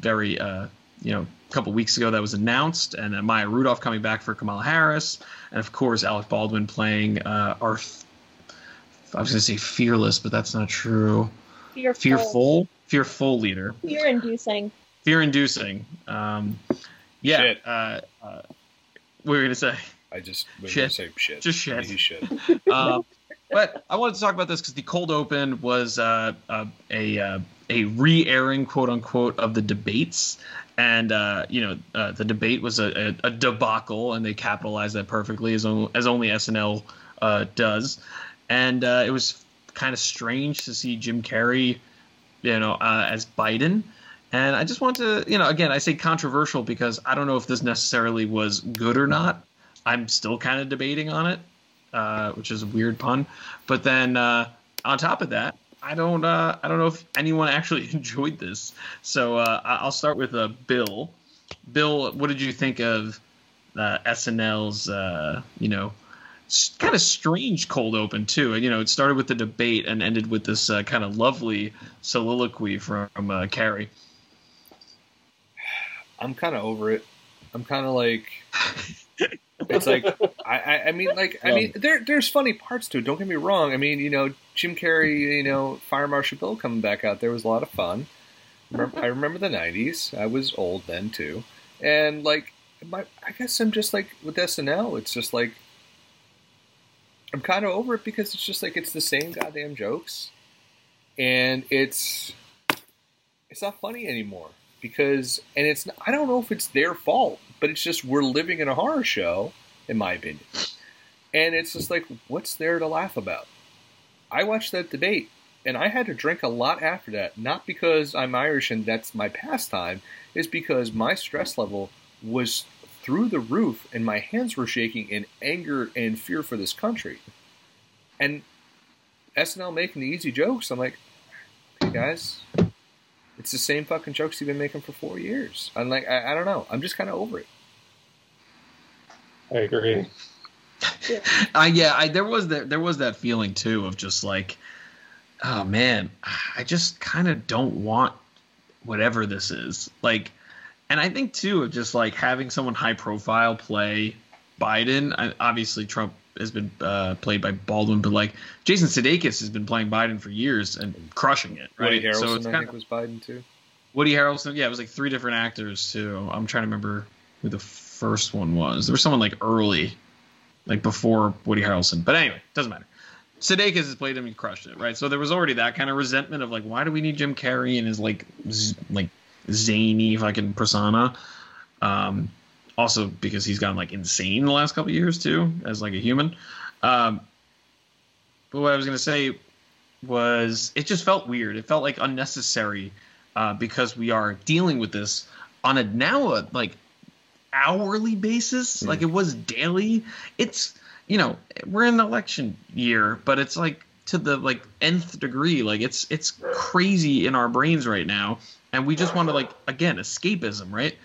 Very you know a couple weeks ago that was announced, and uh, Maya Rudolph coming back for Kamala Harris, and of course Alec Baldwin playing uh, our. I was going to say fearless, but that's not true. Fearful. Fearful, fearful leader, Fear inducing. fear-inducing. Um, yeah. Shit. Uh, uh, what were we going to say? I just was Shit. gonna say shit. Just shit. He should. um, but I wanted to talk about this because the cold open was uh, uh, a uh, a re-airing, quote unquote, of the debates. And uh, you know, uh, the debate was a, a, a, debacle, and they capitalized that perfectly, as, only, as only SNL uh, does. And uh, it was kind of strange to see Jim Carrey, you know, uh, as Biden. And I just want to, you know, again, I say controversial because I don't know if this necessarily was good or not. I'm still kind of debating on it, uh, which is a weird pun. But then on top of that, I don't uh, I don't know if anyone actually enjoyed this. So uh, I'll start with uh, Bill. Bill, what did you think of uh, SNL's uh, you know kind of strange cold open too? And You know, it started with the debate and ended with this uh, kind of lovely soliloquy from uh, Carrey. I'm kind of over it. I'm kind of like. It's like I, I mean, like I mean, there there's funny parts to it. Don't get me wrong. I mean, you know, Jim Carrey, you know, Fire Marshal Bill coming back out there was a lot of fun. I remember the '90s. I was old then too, and like, my, I guess I'm just like with SNL. It's just like I'm kind of over it because it's just like it's the same goddamn jokes, and it's it's not funny anymore because and it's I don't know if it's their fault but it's just we're living in a horror show, in my opinion. And it's just like, what's there to laugh about? I watched that debate, and I had to drink a lot after that. Not because I'm Irish and that's my pastime, is because my stress level was through the roof, and my hands were shaking in anger and fear for this country. And SNL making the easy jokes, I'm like, hey guys, it's the same fucking jokes you've been making for four years. I'm like, I, I don't know. I'm just kind of over it. I agree. yeah, uh, yeah I, there was that there was that feeling too of just like, oh man, I just kind of don't want whatever this is. Like, and I think too of just like having someone high profile play Biden. I, obviously, Trump has been uh, played by Baldwin, but like Jason Sudeikis has been playing Biden for years and crushing it. Right? Woody Harrelson, so it's I think, of, was Biden too. Woody Harrelson, yeah, it was like three different actors too. I'm trying to remember who the first one was. There was someone like early, like before Woody Harrelson. But anyway, doesn't matter. Sudeikis has played him and crushed it, right? So there was already that kind of resentment of like, why do we need Jim Carrey and his like z- like zany fucking persona? Um, also because he's gotten like insane the last couple years too as like a human. Um, but what I was gonna say was it just felt weird. It felt like unnecessary uh, because we are dealing with this on a now a, like hourly basis, mm. like it was daily. It's you know we're in election year, but it's like to the like nth degree. Like it's it's crazy in our brains right now, and we just want to like again escapism, right?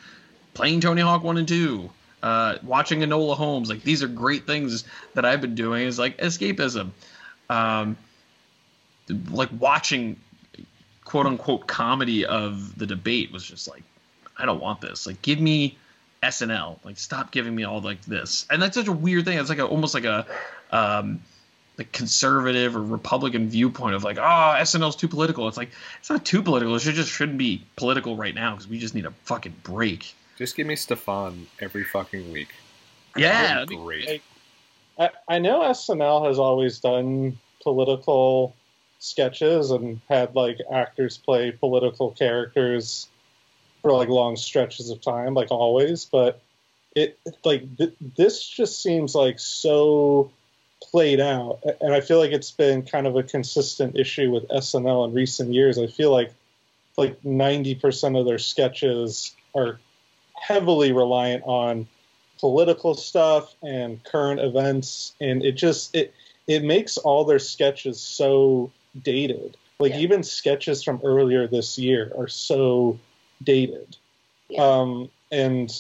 playing Tony Hawk One and Two, uh, watching Enola Holmes. Like these are great things that I've been doing. Is like escapism, um, like watching quote unquote comedy of the debate was just like, I don't want this. Like give me SNL. Like stop giving me all like this. And that's such a weird thing. It's like a, almost like a um, like conservative or Republican viewpoint of like, oh, SNL's too political. It's like it's not too political. It should just shouldn't be political right now because we just need a fucking break. Just give me Stefan every fucking week. Yeah, great. I, I know SNL has always done political sketches and had like actors play political characters for like long stretches of time, like always. But it like th- this just seems like so played out, and I feel like it's been kind of a consistent issue with SNL in recent years. I feel like like ninety percent of their sketches are heavily reliant on political stuff and current events, and it just it it makes all their sketches so dated. Like yeah. even sketches from earlier this year are so dated. Yeah. Um, and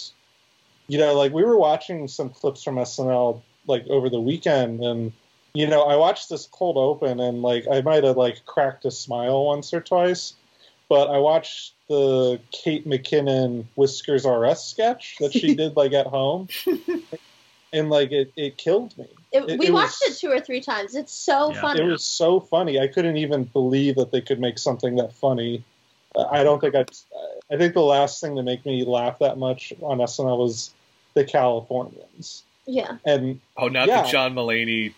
you know, like we were watching some clips from SNL like over the weekend, and you know, I watched this cold open, and like I might have like cracked a smile once or twice, but I watched the Kate McKinnon Whiskers RS sketch that she did like at home, and like it, it killed me. It, it, we it watched was, it two or three times. It's so yeah. funny. It was so funny. I couldn't even believe that they could make something that funny. I don't think I. I think the last thing to make me laugh that much on SNL was the Californians. Yeah. And oh, not yeah. the John Mulaney,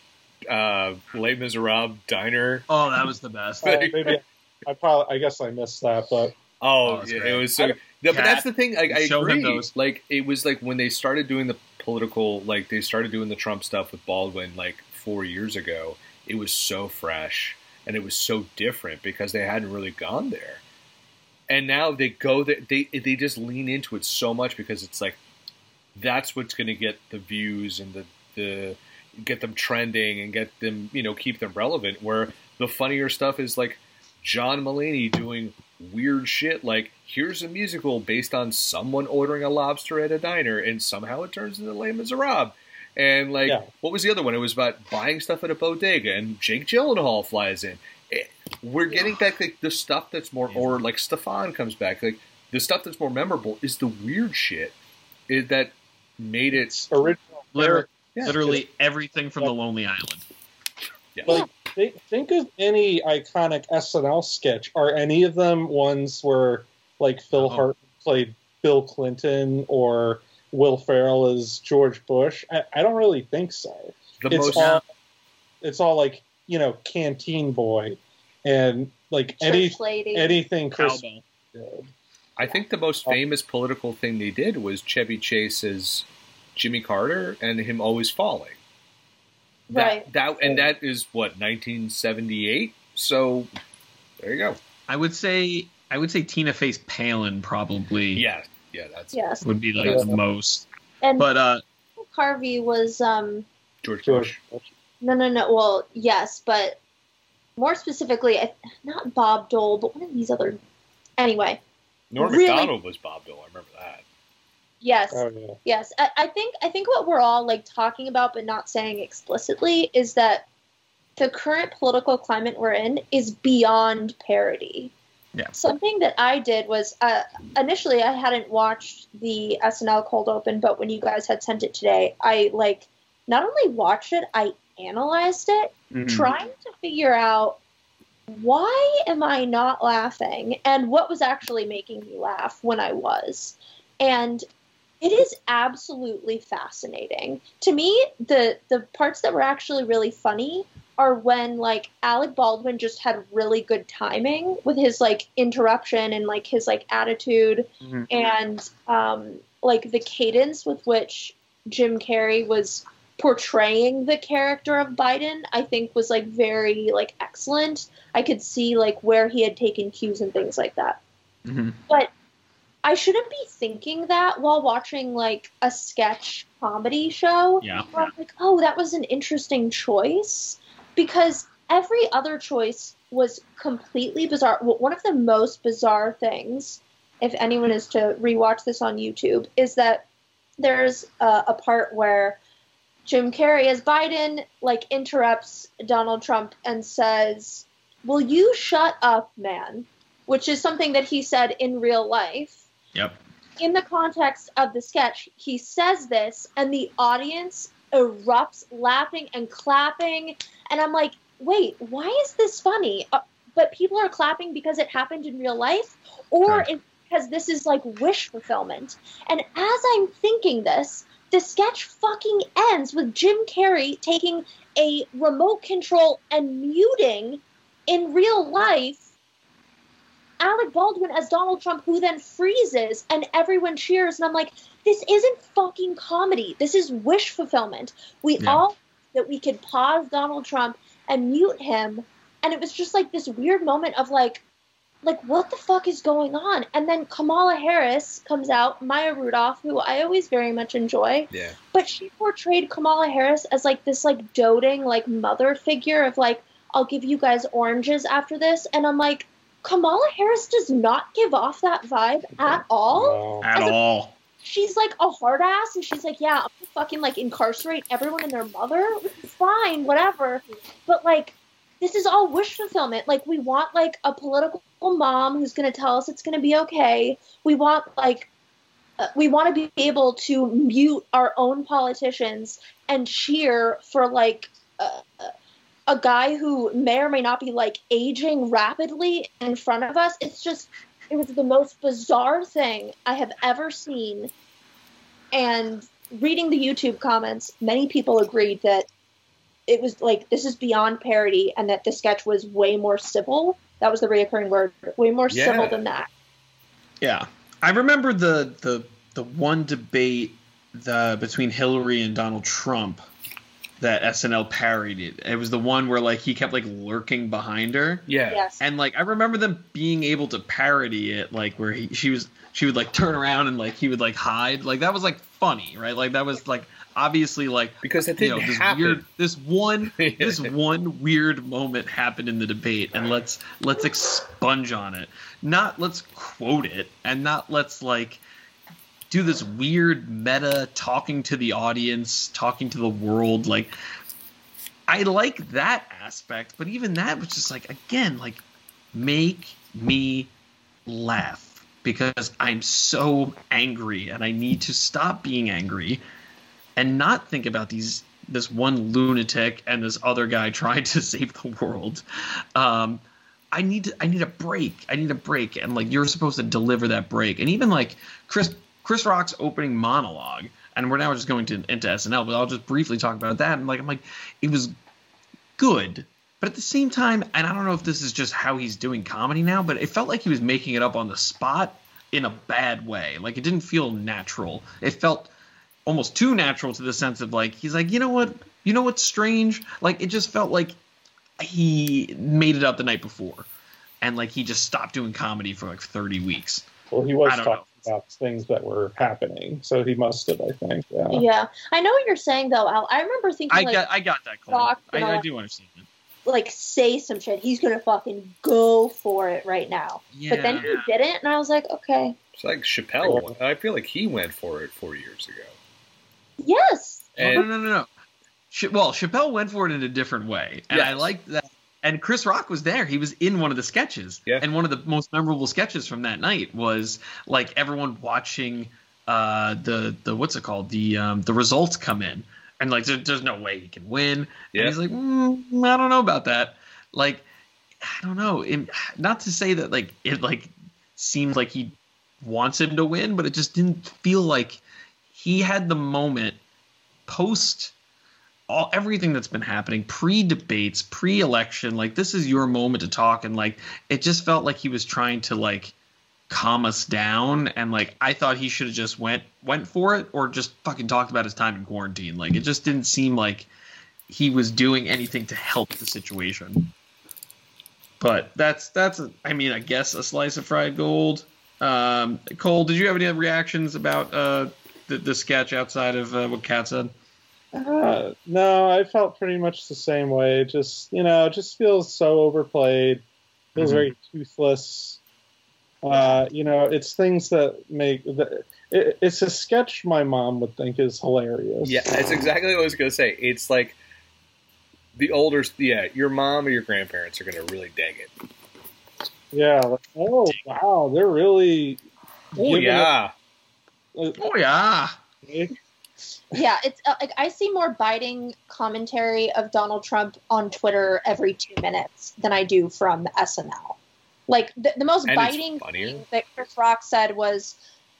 uh, Les Miserables diner. Oh, that was the best. Uh, maybe I probably I guess I missed that, but Oh, Oh, yeah, it was so. I- Yeah, but that's the thing. Like, I agree. those. Like it was like when they started doing the political, like they started doing the Trump stuff with Baldwin, like four years ago. It was so fresh and it was so different because they hadn't really gone there. And now they go there. They they just lean into it so much because it's like that's what's going to get the views and the the get them trending and get them you know keep them relevant. Where the funnier stuff is like John Mulaney doing weird shit like here's a musical based on someone ordering a lobster at a diner and somehow it turns into Les Miserables. And like, Yeah. what was the other one? It was about buying stuff at a bodega, and Jake Gyllenhaal flies in. It- we're getting back like the stuff that's more, or like Stefan comes back. Like the stuff that's more memorable is the weird shit is that made its original. Literally, Yeah. literally everything from the Lonely Island. Yeah. Like, think, think of any iconic SNL sketch. Are any of them ones where like Phil uh-huh. Oh. Hart played Bill Clinton or Will Ferrell as George Bush? I, I don't really think so. the it's most. all it's all like you know Canteen Boy and like any anything Chris Cowbell. did. I think the most famous political thing they did was Chevy Chase's Jimmy Carter and him always falling. That, Right. That and that is what 1978. So there you go. I would say I would say Tina Fey's Palin probably Yeah, yeah, that's Yes. would be like Yeah. the most. And But uh Carvey was um George Bush. George. no no no well yes but more specifically not Bob Dole but one of these other anyway Norm Really? Macdonald was Bob Dole. I remember that. yes Oh yeah. Yes, I, I think I think what we're all like talking about but not saying explicitly is that the current political climate we're in is beyond parody. yeah. Something that I did was uh, initially I hadn't watched the SNL cold open, but when you guys had sent it today, I like not only watched it, I analyzed it, Mhm. trying to figure out why am I not laughing and what was actually making me laugh when I was. And it is absolutely fascinating. To me, the the parts that were actually really funny are when like Alec Baldwin just had really good timing with his like interruption and like his like attitude Mhm. and um like the cadence with which Jim Carrey was portraying the character of Biden, I think was like very like excellent. I could see like where he had taken cues and things like that. Mhm. But I shouldn't be thinking that while watching like a sketch comedy show. Yeah. I'm like, oh, that was an interesting choice because every other choice was completely bizarre. One of the most bizarre things, if anyone is to rewatch this on YouTube, is that there's a, a part where Jim Carrey as Biden like interrupts Donald Trump and says, "Will you shut up, man?" Which is something that he said in real life Yep. in the context of the sketch, he says this, and the audience erupts laughing and clapping. And I'm like, wait, why is this funny? Uh, but people are clapping because it happened in real life, or because this is like wish fulfillment. And as I'm thinking this, the sketch fucking ends with Jim Carrey taking a remote control and muting in real life Alec Baldwin as Donald Trump, who then freezes and everyone cheers. And I'm like, this isn't fucking comedy. This is wish fulfillment. We Yeah. all that we could pause Donald Trump and mute him. And it was just like this weird moment of like, like what the fuck is going on? And then Kamala Harris comes out, Maya Rudolph, who I always very much enjoy, Yeah. but she portrayed Kamala Harris as like this like doting like mother figure of like I'll give you guys oranges after this and I'm like Kamala Harris does not give off that vibe at all. Wow. At As a- all. She's like a hard ass and she's like, yeah, I'm gonna fucking like incarcerate everyone and their mother. Fine, whatever. But like this is all wish fulfillment. Like we want like a political mom who's gonna tell us it's gonna be okay. We want like uh, we want to be able to mute our own politicians and cheer for like a, a guy who may or may not be like aging rapidly in front of us. It's just, it was the most bizarre thing I have ever seen. And reading the YouTube comments, many people agreed that it was like this is beyond parody and that the sketch was way more civil That was the reoccurring word. Way more Yeah. civil than that. Yeah, I remember the the the one debate the between Hillary and Donald Trump that SNL parodied. It. It was the one where like he kept like lurking behind her, Yeah. Yes. and like I remember them being able to parody it, like where he she was she would like turn around and like he would like hide. Like that was like funny, right? Like that was like obviously like Because it you didn't know this happen. weird this one this one weird moment happened in the debate and let's let's expunge on it not let's quote it and not let's like do this weird meta talking to the audience talking to the world like i like that aspect but even that was just like again like make me laugh because i'm so angry and i need to stop being angry and not think about these this one lunatic and this other guy trying to save the world. Um, I need to, I need a break. I need a break, and like you're supposed to deliver that break. And even like Chris Chris Rock's opening monologue, and we're now just going to into SNL, but I'll just briefly talk about that. And like I'm like, it was good, but at the same time, and I don't know if this is just how he's doing comedy now, but it felt like he was making it up on the spot in a bad way. Like it didn't feel natural. It felt almost too natural to the sense of like he's like you know what you know what's strange like it just felt like he made it up the night before and like he just stopped doing comedy for like 30 weeks Well, he was talking about things that were happening, so he must have. I think. Yeah. Yeah, I know what you're saying though, Al. I remember thinking i like, got i got that Cole. Rock I, I do understand it like say some shit. He's gonna fucking go for it right now. yeah But then he didn't, and I was like, okay, It's like Chappelle. I feel like he went for it four years ago. yes, And no no no no well chappelle went for it in a different way and i like that and chris rock was there. He was in one of the sketches. Yeah. and one of the most memorable sketches from that night was like everyone watching uh the the what's it called? The um the results come in. And like there, there's no way he can win. Yeah. and he's like mm, i don't know about that. Like i don't know. It- not to say that like it like seemed like he wants him to win but it just didn't feel like he had the moment post all everything that's been happening pre-debates pre-election like this is your moment to talk and like it just felt like he was trying to like calm us down and like i thought he should have just went went for it or just fucking talked about his time in quarantine. Like it just didn't seem like he was doing anything to help the situation. But that's that's a, i mean i guess a slice of fried gold. Um cole did you have any reactions about uh the, the sketch outside of uh, what kat said Uh, no, I felt pretty much the same way. It Just you know, it just feels so overplayed. Feels Mhm. very toothless. Uh, you know, it's things that make the, it, it's a sketch my mom would think is hilarious. yeah, that's exactly what I was gonna say. It's like the older, yeah, your mom or your grandparents are gonna really dig it. yeah. Like, oh wow, they're really. Oh giving yeah, it- oh yeah yeah. It's uh, like I see more biting commentary of Donald Trump on Twitter every two minutes than I do from SNL. Like the, the most And biting funnier. thing that Chris Rock said was,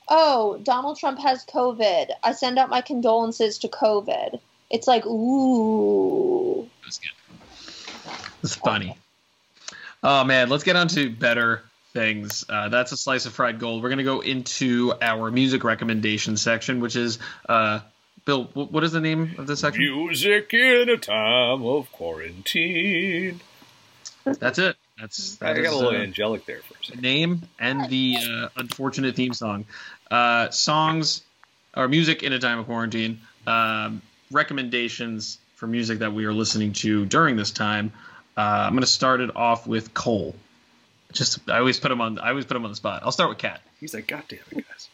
"Oh, Donald Trump has COVID. I send out my condolences to COVID." It's like, ooh. That's good. It's funny. Oh man, let's get on to better things. Uh, that's a slice of fried gold. We're gonna go into our music recommendation section, which is uh, Bill. What is the name of this section? music in a time of quarantine. That's it. That's I got is, a little uh, angelic there for a the second. name and the uh, unfortunate theme song. Uh, songs or music in a time of quarantine. Um, recommendations for music that we are listening to during this time. Uh, I'm going to start it off with Cole. Just I always put him on. I always put him on the spot. I'll start with Kat. He's like, God damn it, guys.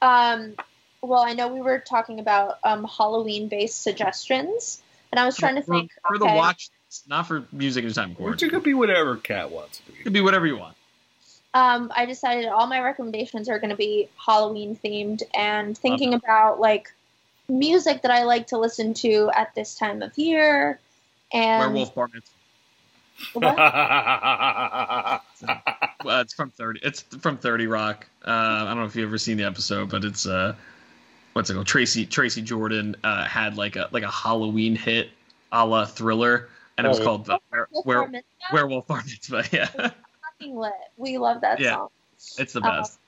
Um, well, I know we were talking about um, Halloween-based suggestions, and I was trying to for, think. for the okay, watch, not for music in a time of Which it could be whatever Kat wants it to It could be whatever you want. um, I decided all my recommendations are going to be Halloween themed, and thinking about like music that I like to listen to at this time of year. And Werewolf Bar Mitzvah. What? Uh, it's from thirty. It's from Thirty Rock. Uh, I don't know if you've ever seen the episode, but it's uh, what's it called? Tracy Tracy Jordan uh, had like a like a Halloween hit, a la Thriller, and and it was Oh, yeah. called uh, Were- Were- Werewolf Bar Mitzvah. Yeah, Fucking lit. We love that Yeah. song. it's the Uh, best.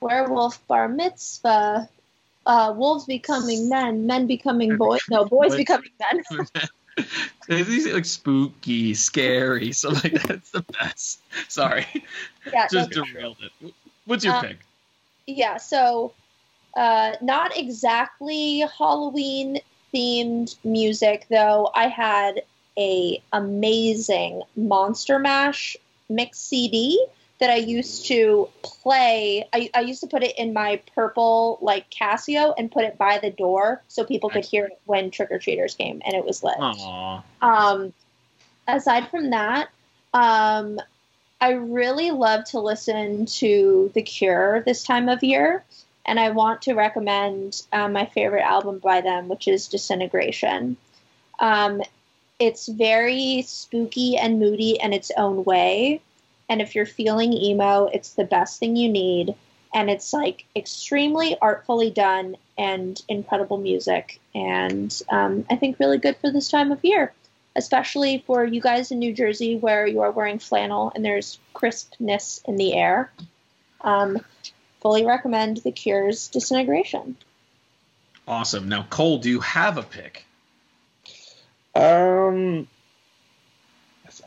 Werewolf Bar Mitzvah. Uh, wolves becoming men, men becoming boys. No, boys Boys. becoming men. These are, like spooky, scary, so like that's the best. Sorry, yeah, just Good derailed it. What's your Uh, pick? yeah so uh not exactly halloween themed music though. I had a amazing monster mash mix cd that i used to play. I, I used to put it in my purple like casio and put it by the door so people could hear it when trick-or-treaters came and it was lit. Aw, um, aside from that, um, I really love to listen to The Cure this time of year, and I want to recommend um, my favorite album by them, which is Disintegration. Um, it's very spooky and moody in its own way, and if you're feeling emo, it's the best thing you need. And it's like extremely artfully done and incredible music, and um, I think really good for this time of year especially for you guys in New Jersey where you are wearing flannel and there's crispness in the air. Um, fully recommend The Cure's Disintegration. awesome. Now, Cole, do you have a pick? Um,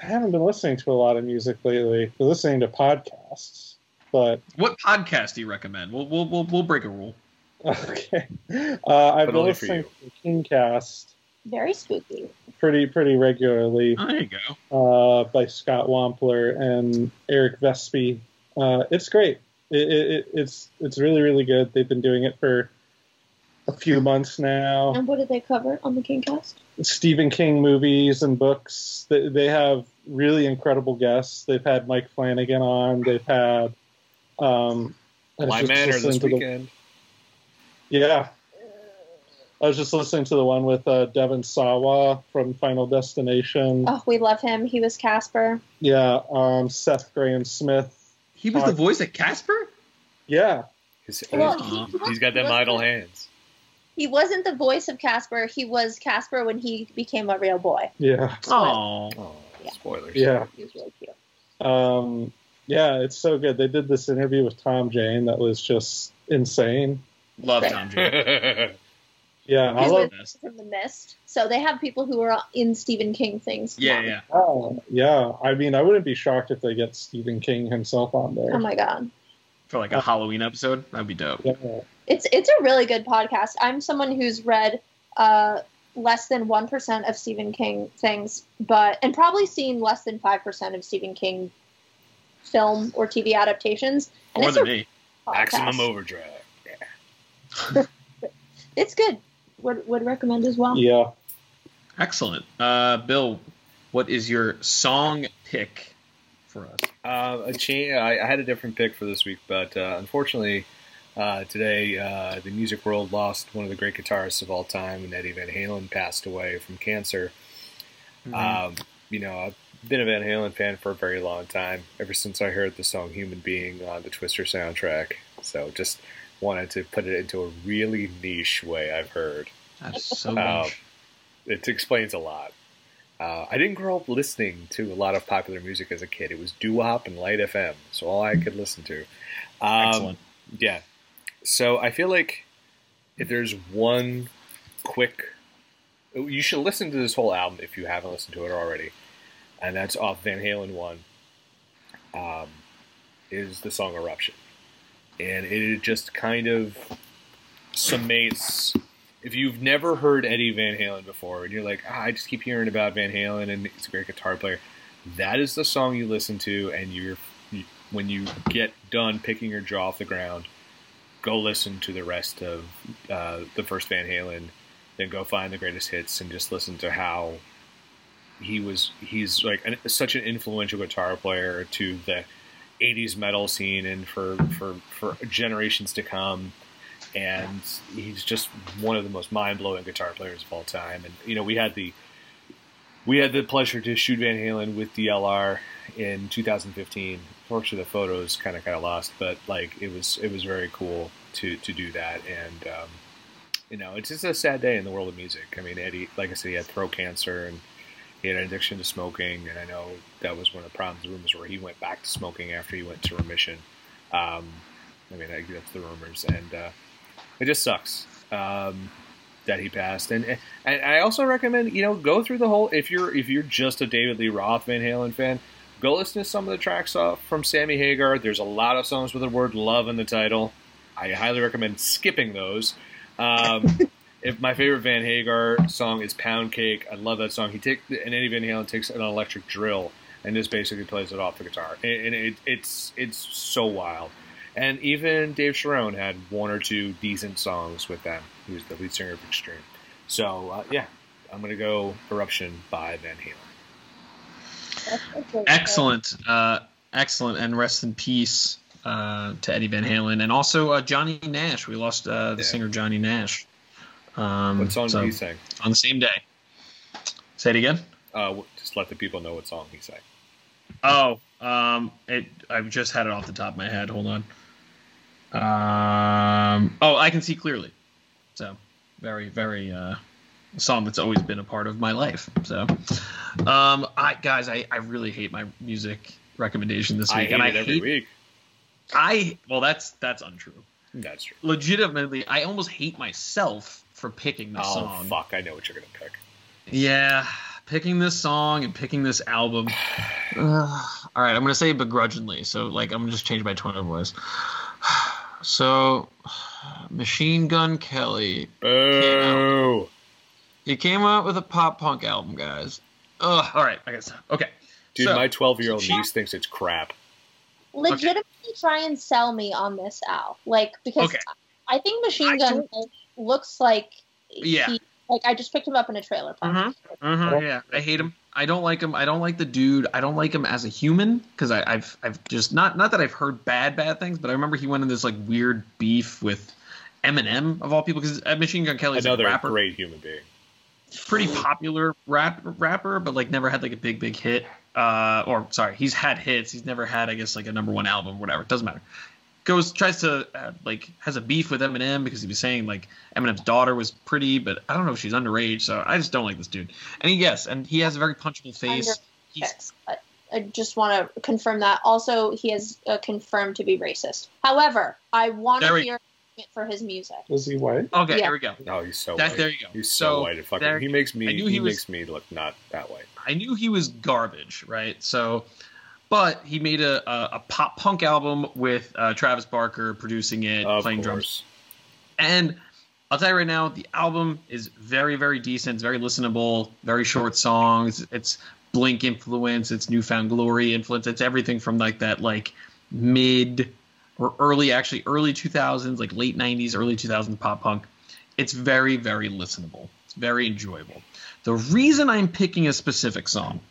I haven't been listening to a lot of music lately. Been listening to podcasts, but What podcast do you recommend? We'll we'll we'll, we'll break a rule. okay. Uh, I've But been listening to Kingcast Very spooky. pretty pretty regularly Oh, there you go. uh, by Scott Wampler and Eric Vespe. Uh, it's great. It, it, it, it's it's really really good. They've been doing it for a few months now. And what did they cover on the Kingcast? Stephen King movies and books. They, they have really incredible guests. They've had Mike Flanagan on. They've had um, I My Manor this to the- weekend. yeah, I was just listening to the one with uh, Devon Sawa from Final Destination. Oh, we love him. He was Casper. Yeah, um, Seth Grahame-Smith. He was Uh, the voice of Casper. Yeah, He's, Well, he, he's got them idle hands. he wasn't the voice of Casper. He was Casper when he became a real boy. yeah, Oh, Oh, Yeah. spoilers. yeah. He was really cute. Um, yeah, it's so good. They did this interview with Tom Jane that was just insane. love Tom Jane. Yeah, I He's love. with- from The Mist. So they have people who are in Stephen King things. Yeah, yeah. Oh, yeah. I mean, I wouldn't be shocked if they get Stephen King himself on there. Oh my god. For like a Halloween episode, that'd be dope. Yeah. It's it's a really good podcast. I'm someone who's read uh, less than one percent of Stephen King things, but and probably seen less than five percent of Stephen King film or TV adaptations. And More it's than a me. podcast. Maximum overdrive. Yeah. It's good. Would would recommend as well. Yeah. Excellent. Uh, Bill, what is your song pick for us? Uh, a cha- I, I had a different pick for this week, but uh, unfortunately, uh, today uh, the music world lost one of the great guitarists of all time, and Eddie Van Halen passed away from cancer. Um, you know, I've been a Van Halen fan for a very long time, ever since I heard the song "Human Being" on the Twister soundtrack. So, just wanted to put it into a really niche way. I've heard That's so Uh, it explains a lot. Uh, I didn't grow up listening to a lot of popular music as a kid. It was doo wop and light FM, so all I could listen to. Um, Excellent. Yeah. So I feel like if there's one quick, you should listen to this whole album if you haven't listened to it already, and that's off Van Halen one. Um, is the song Eruption, and it just kind of summates. If you've never heard Eddie Van Halen before, and you're like, ah, I just keep hearing about Van Halen and he's a great guitar player, that is the song you listen to, and you're when you get done picking your jaw off the ground, go listen to the rest of uh, the first Van Halen, then go find the greatest hits and just listen to how he was. He's like an, such an influential guitar player to the '80s metal scene and for for for generations to come. And he's just one of the most mind blowing guitar players of all time. And you know, we had the we had the pleasure to shoot Van Halen with DLR in 2015. Fortunately, the photos kind of got lost, but like it was it was very cool to to do that. And um, you know, it's just a sad day in the world of music. I mean, Eddie, like I said, he had throat cancer, and he had an addiction to smoking, and I know that was one of the problems. Rumors where he went back to smoking after he went to remission. Um, I mean, that's the rumors, and uh, it just sucks um, that he passed. And and I also recommend you know go through the whole if you're if you're just a David Lee Roth Van Halen fan, go listen to some of the tracks off from Sammy Hagar. There's a lot of songs with the word love in the title. I highly recommend skipping those. Um, if my favorite Van Hagar song is Pound Cake, I love that song. He takes and Eddie Van Halen takes an electric drill and just basically plays it off the guitar, and, it, it's it's so wild. And even Dave Cherone had one or two decent songs with them. He was the lead singer of Extreme. So uh, yeah, I'm gonna go Eruption by Van Halen. Excellent, uh, excellent, and rest in peace uh, to Eddie Van Halen, and also uh, Johnny Nash. We lost uh, the yeah. singer Johnny Nash. Um, what song so, did he sing? On the same day. Say it again. Uh, just let the people know what song he sang. Oh, um, it. I just had it off the top of my head. Hold on. Um, oh, I can see clearly. So, very, very uh, a song that's always been a part of my life. So, um, I guys, I, I really hate my music recommendation this week, I and I every hate, week. I well, that's that's untrue. That's true. Legitimately, I almost hate myself for picking this oh, song. fuck! I know what you're gonna pick. Yeah, picking this song and picking this album. Uh, all right, I'm gonna say begrudgingly. So like, I'm gonna just change my tone of voice. So, Machine Gun Kelly. Boo! He came out with a pop punk album, guys. Ugh. All right, I guess. Okay. Dude, so, my 12 year old niece thinks it's crap. Legitimately okay. try and sell me on this Al. Like, because okay. I think Machine Gun looks like. Yeah. He, like, I just picked him up in a trailer park. Mm-hmm. Mm-hmm. Yeah, I hate him. I don't like him. I don't like the dude. I don't like him as a human because I've I've just not not that I've heard bad bad things, but I remember he went in this like weird beef with Eminem of all people because Machine Gun Kelly is another a rapper, great human being, pretty popular rap rapper, but like never had like a big big hit. Uh, or sorry, he's had hits. He's never had I guess like a number one album, whatever. It doesn't matter goes tries to uh, like has a beef with Eminem because he was saying like Eminem's daughter was pretty, but I don't know if she's underage. So I just don't like this dude. And he, yes, and he has a very punchable face. I just want to confirm that. Also, he is uh, confirmed to be racist. However, I want to hear it for his music. Is he white? Okay, yeah. there we go. No, he's so that, white. There you go. He's so, so white. Fucking, he makes me. He, he was, makes me look not that white. I knew he was garbage, right? So but he made a, a, a pop punk album with uh, Travis Barker producing it, of playing course. drums. And I'll tell you right now, the album is very, very decent. It's very listenable, very short songs. It's Blink influence, it's New Found Glory influence. It's everything from like that, like mid or early, actually early 2000s, like late 90s, early 2000s pop punk. It's very, very listenable. It's very enjoyable. The reason I'm picking a specific song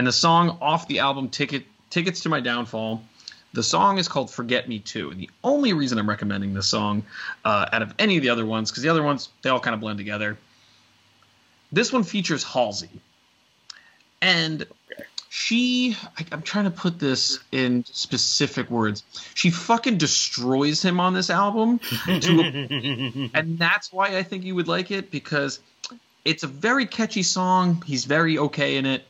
and the song off the album Ticket Tickets to My Downfall. The song is called "Forget Me Too," and the only reason I'm recommending this song uh, out of any of the other ones, because the other ones they all kind of blend together. This one features Halsey, and she I, am trying to put this in specific words she fucking destroys him on this album a, and that's why i think you would like it because it's a very catchy song he's very okay in it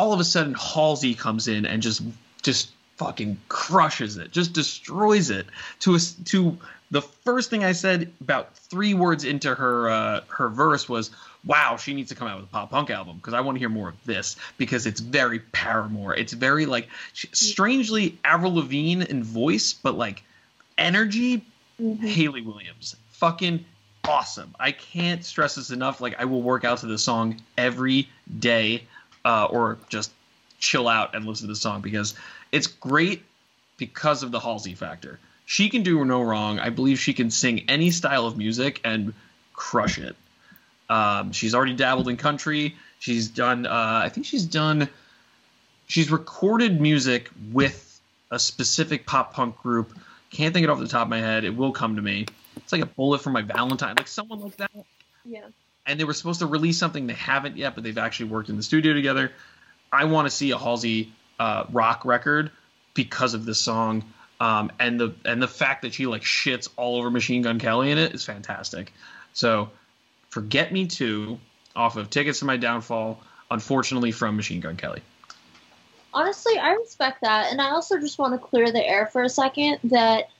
all of a sudden Halsey comes in and just just fucking crushes it, just destroys it to a, to the first thing I said about three words into her uh, her verse was, "Wow, she needs to come out with a pop punk album because I want to hear more of this because it's very Paramore. It's very like strangely Avril Lavigne in voice, but like energy, mm-hmm. Hayley Williams, fucking awesome. I can't stress this enough. Like I will work out to this song every day uh, or just chill out and listen to the song because it's great because of the Halsey factor. She can do no wrong. I believe she can sing any style of music and crush it. Um, she's already dabbled in country. She's done. Uh, I think she's done. She's recorded music with a specific pop punk group. Can't think it off the top of my head. It will come to me. It's like a bullet for my Valentine, like someone like that. Yeah and they were supposed to release something they haven't yet, but they've actually worked in the studio together. I want to see a Halsey uh, rock record because of this song, um, and the and the fact that she like shits all over Machine Gun Kelly in it is fantastic. So, forget me too off of Tickets to My Downfall. unfortunately from Machine Gun Kelly. Honestly, I respect that, and I also just want to clear the air for a second that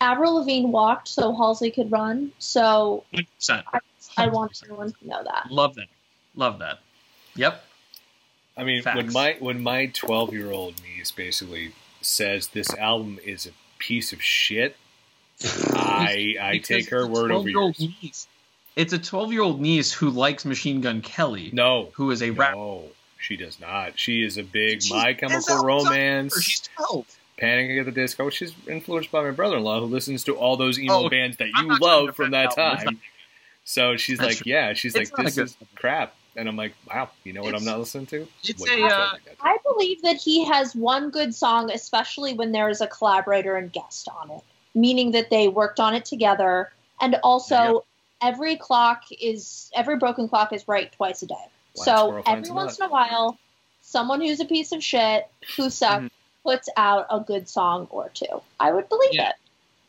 Avril Lavigne walked so Halsey could run. So 100%. I, I want everyone to know that. Love that. Love that. Yep. I mean, Facts. when my when my twelve year old niece basically says this album is a piece of shit, I I take her word over yours. niece. It's a 12 year old niece who likes Machine Gun Kelly, No, who is a rapper. no, she does not. She is a big She's- My Chemical how- Romance, She's 12. Panic at the Disco. She's influenced by my brother in law who listens to all those emo Oh, bands that I'm you not love from that defend the time. So she's That's like, true. yeah, she's It's like, this is album. crap. And I'm like, wow, you know what I'm not listening to? it's Wait, a, uh. I believe that he has one good song, especially when there is a collaborator and guest on it, meaning that they worked on it together. And also, Yep. every clock is every broken clock is right twice a day. Wax so every once in a while, someone who's a piece of shit who sucks Mhm. puts out a good song or two. I would believe Yeah. it.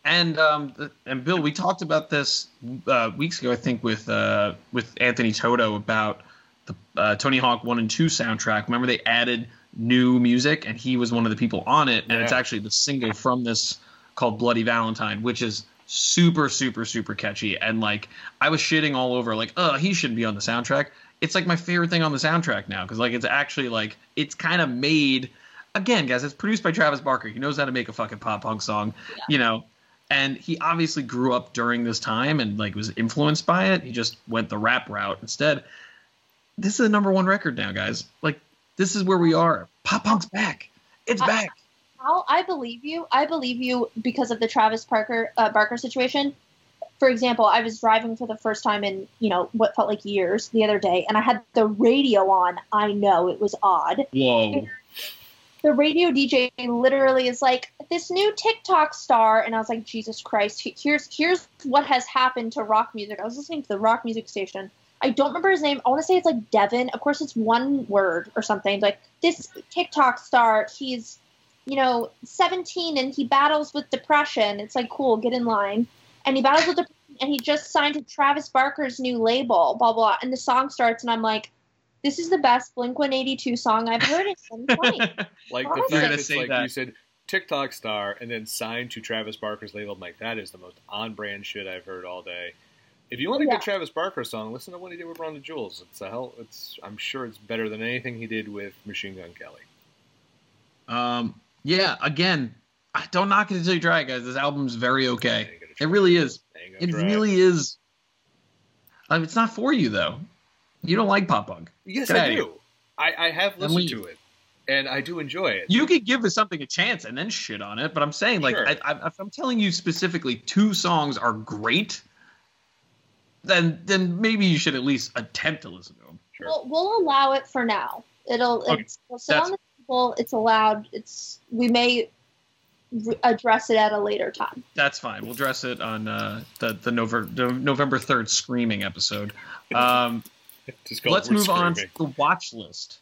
And um, and Bill, we talked about this uh, weeks ago, I think, with uh, with Anthony Toto about the uh, Tony Hawk One and Two soundtrack. Remember, they added new music, and he was one of the people on it. And it's actually the single from this called "Bloody Valentine," which is super, super, super catchy. And like, I was shitting all over, like, oh, he shouldn't be on the soundtrack. It's like my favorite thing on the soundtrack now because like it's actually like it's kind of made. Again, guys, it's produced by Travis Barker. He knows how to make a fucking pop punk song, you know and he obviously grew up during this time and like was influenced by it. He just went the rap route instead. This is a number one record now, guys. Like this is where we are. Pop punk's back. It's I- back. How I believe you. I believe you because of the Travis Parker uh, Barker situation. For example, I was driving for the first time in you know what felt like years the other day, and I had the radio on. I know it was odd. Whoa. The radio DJ literally is like this new TikTok star, and I was like, Jesus Christ! Here's here's what has happened to rock music. I was listening to the rock music station. I don't remember his name. I want to say it's like Devin. Of course, it's one word or something. Like this TikTok star, he's you know, 17 and he battles with depression. It's like, cool, get in line. And he battles with depression and he just signed to Travis Barker's new label, blah, blah. And the song starts and I'm like, this is the best Blink 182 song I've heard in 2020. Like You're the gonna fact it's say like that. you said TikTok star and then signed to Travis Barker's label. I'm like, that is the most on brand shit I've heard all day. If you want a Yeah. good Travis Barker song, listen to what he did with Run the Jewels. It's a hell. It's I'm sure it's better than anything he did with Machine Gun Kelly. Um. Yeah. Again, I don't knock it until you try it, guys. This album's very okay. It really is. It really is. Um, it's not for you though. You don't like pop punk. Yes, Get I do. I, I have listened leave. to it, and I do enjoy it. You could give something a chance and then shit on it, but I'm saying like Sure. I, I, if I'm telling you specifically two songs are great, then then maybe you should at least attempt to listen to them. Sure. we'll, we'll allow it for now. It'll, Okay. it's, it'll sit on the table. It's allowed. It's, we may re- address it at a later time. That's fine. We'll address it on uh, the the November the November third screaming episode. Um, Just call it let's move on to the watch list.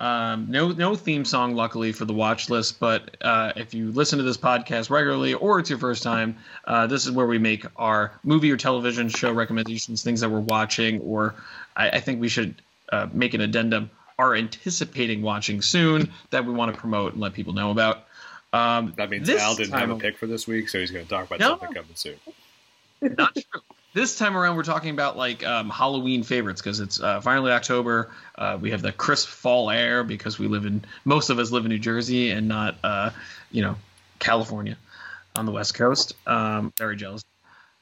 Um, no, no theme song, luckily for the watch list. But uh, if you listen to this podcast regularly, or it's your first time, uh, this is where we make our movie or television show recommendations, things that we're watching, or I, I think we should uh, make an addendum. Are anticipating watching soon that we want to promote and let people know about. Um, That means Al didn't have a pick for this week, so he's going to talk about No. something coming soon. Not true. This time around, we're talking about like um, Halloween favorites because it's uh, finally October. Uh, we have the crisp fall air because we live in most of us live in New Jersey and not uh, you know California on the West Coast. Um, very jealous,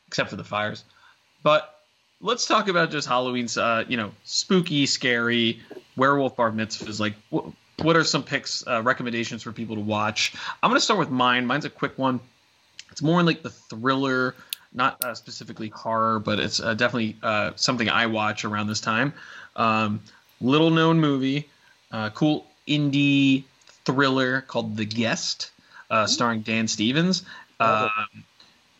except for the fires. But let's talk about just Halloween's uh, you know spooky, scary werewolf bar mitzvahs. Like wh- what are some picks uh, recommendations for people to watch? I'm gonna start with mine. Mine's a quick one. It's more in like the thriller not uh, specifically horror, but it's uh, definitely uh, something I watch around this time. Um, little known movie, uh, cool indie thriller called The Guest, uh, starring Dan Stevens. Um,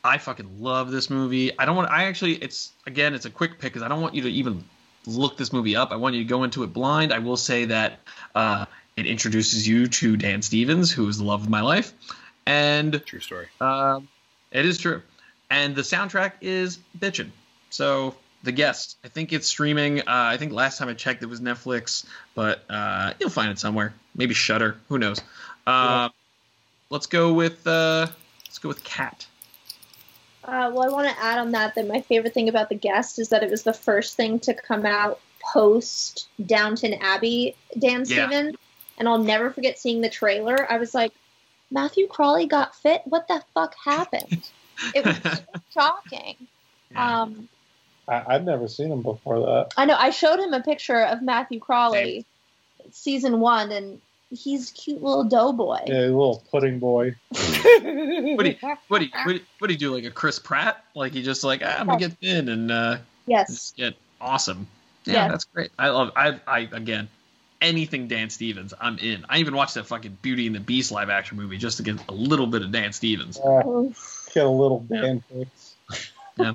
I fucking love this movie. I don't want. I actually, it's again, it's a quick pick because I don't want you to even look this movie up. I want you to go into it blind. I will say that uh, it introduces you to Dan Stevens, who is the love of my life, and True story. um, it is true. And the soundtrack is bitchin'. So The Guest. I think it's streaming. Uh, I think last time I checked it was Netflix, but uh, you'll find it somewhere. Maybe Shudder. Who knows? Uh, Let's go with uh, let's go with Kat. Uh, well, I want to add on that that my favorite thing about The Guest is that it was the first thing to come out post Downton Abbey, Dan Yeah. Stevens. And I'll never forget seeing the trailer. I was like, Matthew Crawley got fit? What the fuck happened? It was shocking. Yeah. Um, I, I've never seen him before that. I know. I showed him a picture of Matthew Crawley, season one, and he's a cute little doughboy. Yeah, little pudding boy. what do you what do you, what do you do like a Chris Pratt? Like he just like ah, I'm gonna get thin and uh, Yes. just get awesome. Yeah, Yeah. that's great. I love. I I again anything Dan Stevens, I'm in. I even watched that fucking Beauty and the Beast live action movie just to get a little bit of Dan Stevens. Uh, get a little Dan fix. Yeah.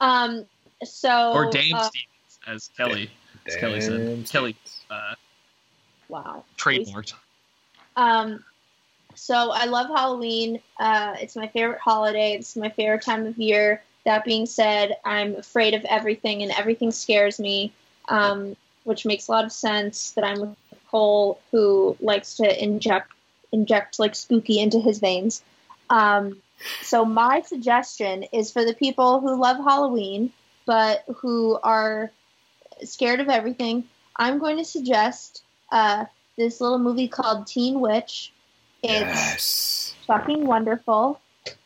Um. So. or Dame uh, Stevens, as Kelly as Kelly said. Damn Kelly uh, Wow. trademarked. Um, so I love Halloween. Uh, it's my favorite holiday. It's my favorite time of year. That being said, I'm afraid of everything, and everything scares me, um, which makes a lot of sense. That I'm with Cole, who likes to inject inject like spooky into his veins. Um, so my suggestion is for the people who love Halloween but who are scared of everything. I'm going to suggest uh, this little movie called Teen Witch. It's Yes. fucking wonderful.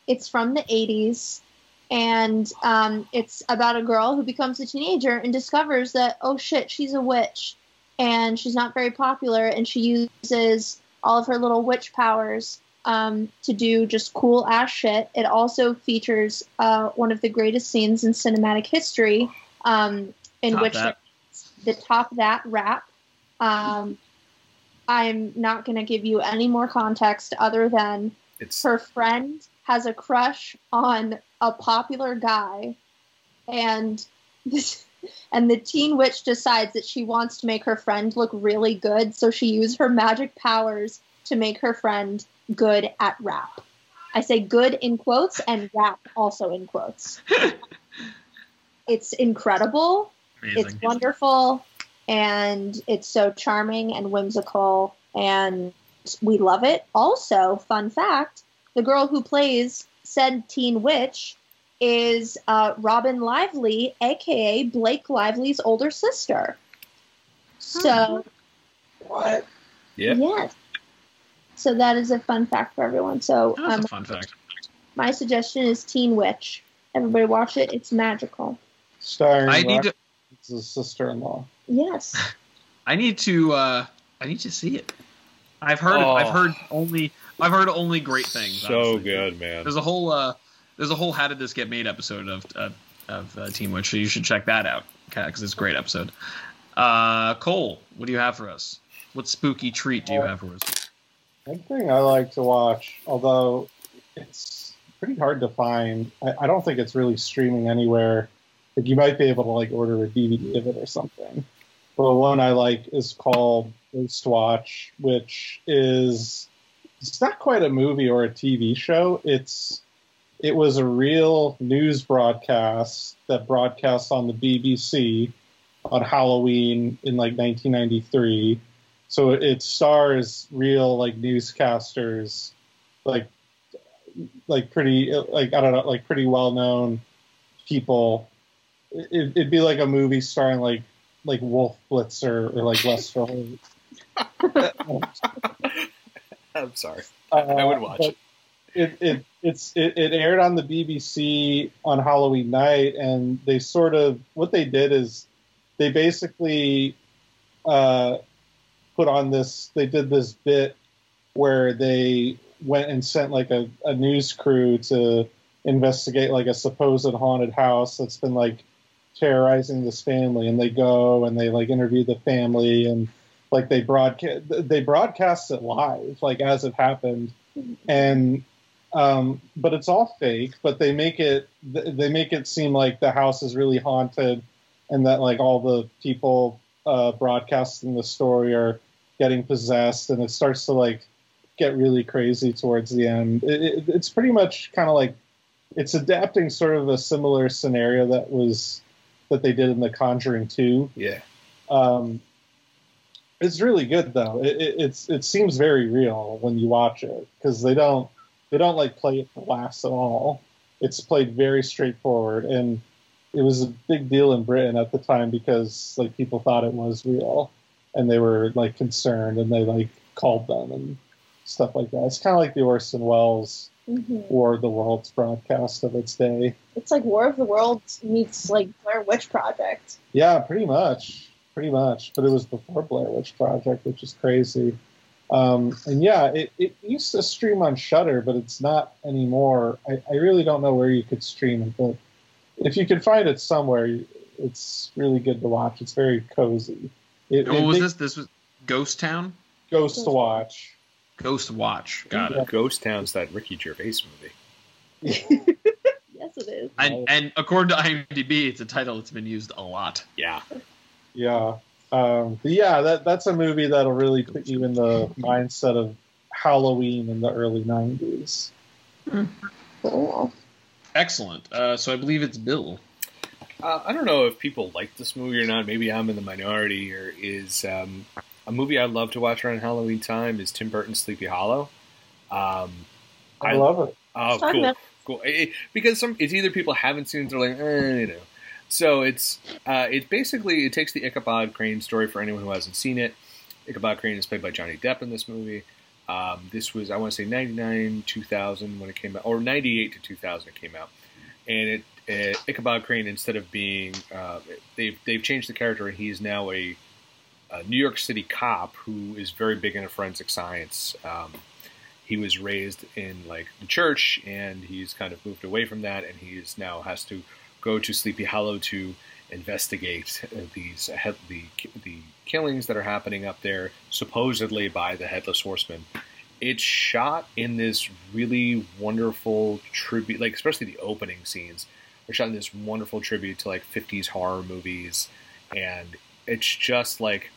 It's from the 80s, and um, it's about a girl who becomes a teenager and discovers that, oh shit, she's a witch. And she's not very popular, and she uses all of her little witch powers um, to do just cool ass shit. It also features uh, one of the greatest scenes in cinematic history, um, in Top which that. the top that rap. Um, I'm not going to give you any more context other than It's her friend has a crush on a popular guy, and this, and the teen witch decides that she wants to make her friend look really good, so she uses her magic powers to make her friend good at rap. I say good in quotes and rap also in quotes. it's incredible it's wonderful and it's so charming and whimsical and we love it also fun fact the girl who plays said teen witch is uh, robin lively aka blake lively's older sister so What? yeah. yes so that is a fun fact for everyone so That's um, a fun fact. my suggestion is teen witch everybody watch it it's magical Starring I need to. Rox's sister-in-law. yes I need to. uh I need to see it. I've heard. Oh. I've heard only. I've heard only great things. So honestly. good, man. There's a whole. uh There's a whole How Did This Get Made episode of uh, of uh, Teen Witch, so you should check that out because it's a great episode. Uh Cole, what do you have for us? What spooky treat do you have for us? One thing I like to watch, although it's pretty hard to find. I, I don't think it's really streaming anywhere. Like you might be able to like order a DVD of it or something. But one I like is called Ghost Watch, which is it's not quite a movie or a TV show. It's it was a real news broadcast that broadcast on the BBC on Halloween in like 1993. So it stars real like newscasters, like like pretty like I don't know like pretty well known people. It, it'd be like a movie starring like like Wolf Blitzer or like Lester Holt. I'm sorry. Uh, I would watch but it. It it's it, it aired on the BBC on Halloween night, and they sort of what they did is they basically uh, put on this. They did this bit where they went and sent like a, a news crew to investigate like a supposed haunted house that's been like terrorizing this family, and they go and they like interview the family and like they broadcast they broadcast it live like as it happened and um, but it's all fake but they make it they make it seem like the house is really haunted and that like all the people uh, broadcasting the story are getting possessed and it starts to like get really crazy towards the end it, it, it's pretty much kind of like it's adapting sort of a similar scenario that was that they did in The Conjuring Two. Yeah. Um, it's really good though. It, it, it's it seems very real when you watch it because they don't they don't like play it laughs at all. It's played very straightforward, and it was a big deal in Britain at the time because like people thought it was real, and they were like concerned, and they like called them and stuff like that. It's kind of like the Orson Welles hmm War of the Worlds broadcast of its day. It's like War of the Worlds meets like Blair Witch Project. Yeah, pretty much, pretty much. But it was before Blair Witch Project, which is crazy. Um, and yeah, it, it used to stream on Shudder, but it's not anymore. I, I really don't know where you could stream it, but if you can find it somewhere, it's really good to watch. It's very cozy. It, What it was makes this? This was Ghost Town. Ghost to watch. Ghost Watch. Got it. Ghost Town's that Ricky Gervais movie. Yes, it is. And and according to IMDb, it's a title that's been used a lot. Yeah. Yeah. Um, but yeah, that that's a movie that'll really put you in the mindset of Halloween in the early '90s. Cool. Excellent. Uh, so I believe it's Bill. Uh, I don't know if people like this movie or not. Maybe I'm in the minority here. Is um, a movie I love to watch around Halloween time is Tim Burton's Sleepy Hollow. Um, I, I- love it. oh, cool, cool. It- it- because some it's either people haven't seen it, they're like, eh, you know. So it's uh, it basically it takes the Ichabod Crane story for anyone who hasn't seen it. Ichabod Crane is played by Johnny Depp in this movie. Um, this was I want to say 99, 2000 when it came out, or 98 to 2000 it came out, and it uh, Ichabod Crane instead of being uh, they've they've changed the character and he's now a, a New York City cop who is very big into forensic science. Um, he was raised in like the church and he's kind of moved away from that and he's now has to go to Sleepy Hollow to investigate uh, these the the killings that are happening up there supposedly by the headless horseman. It's shot in this really wonderful tribute, like especially the opening scenes. They're shot in this wonderful tribute to like 50s horror movies, and it's just like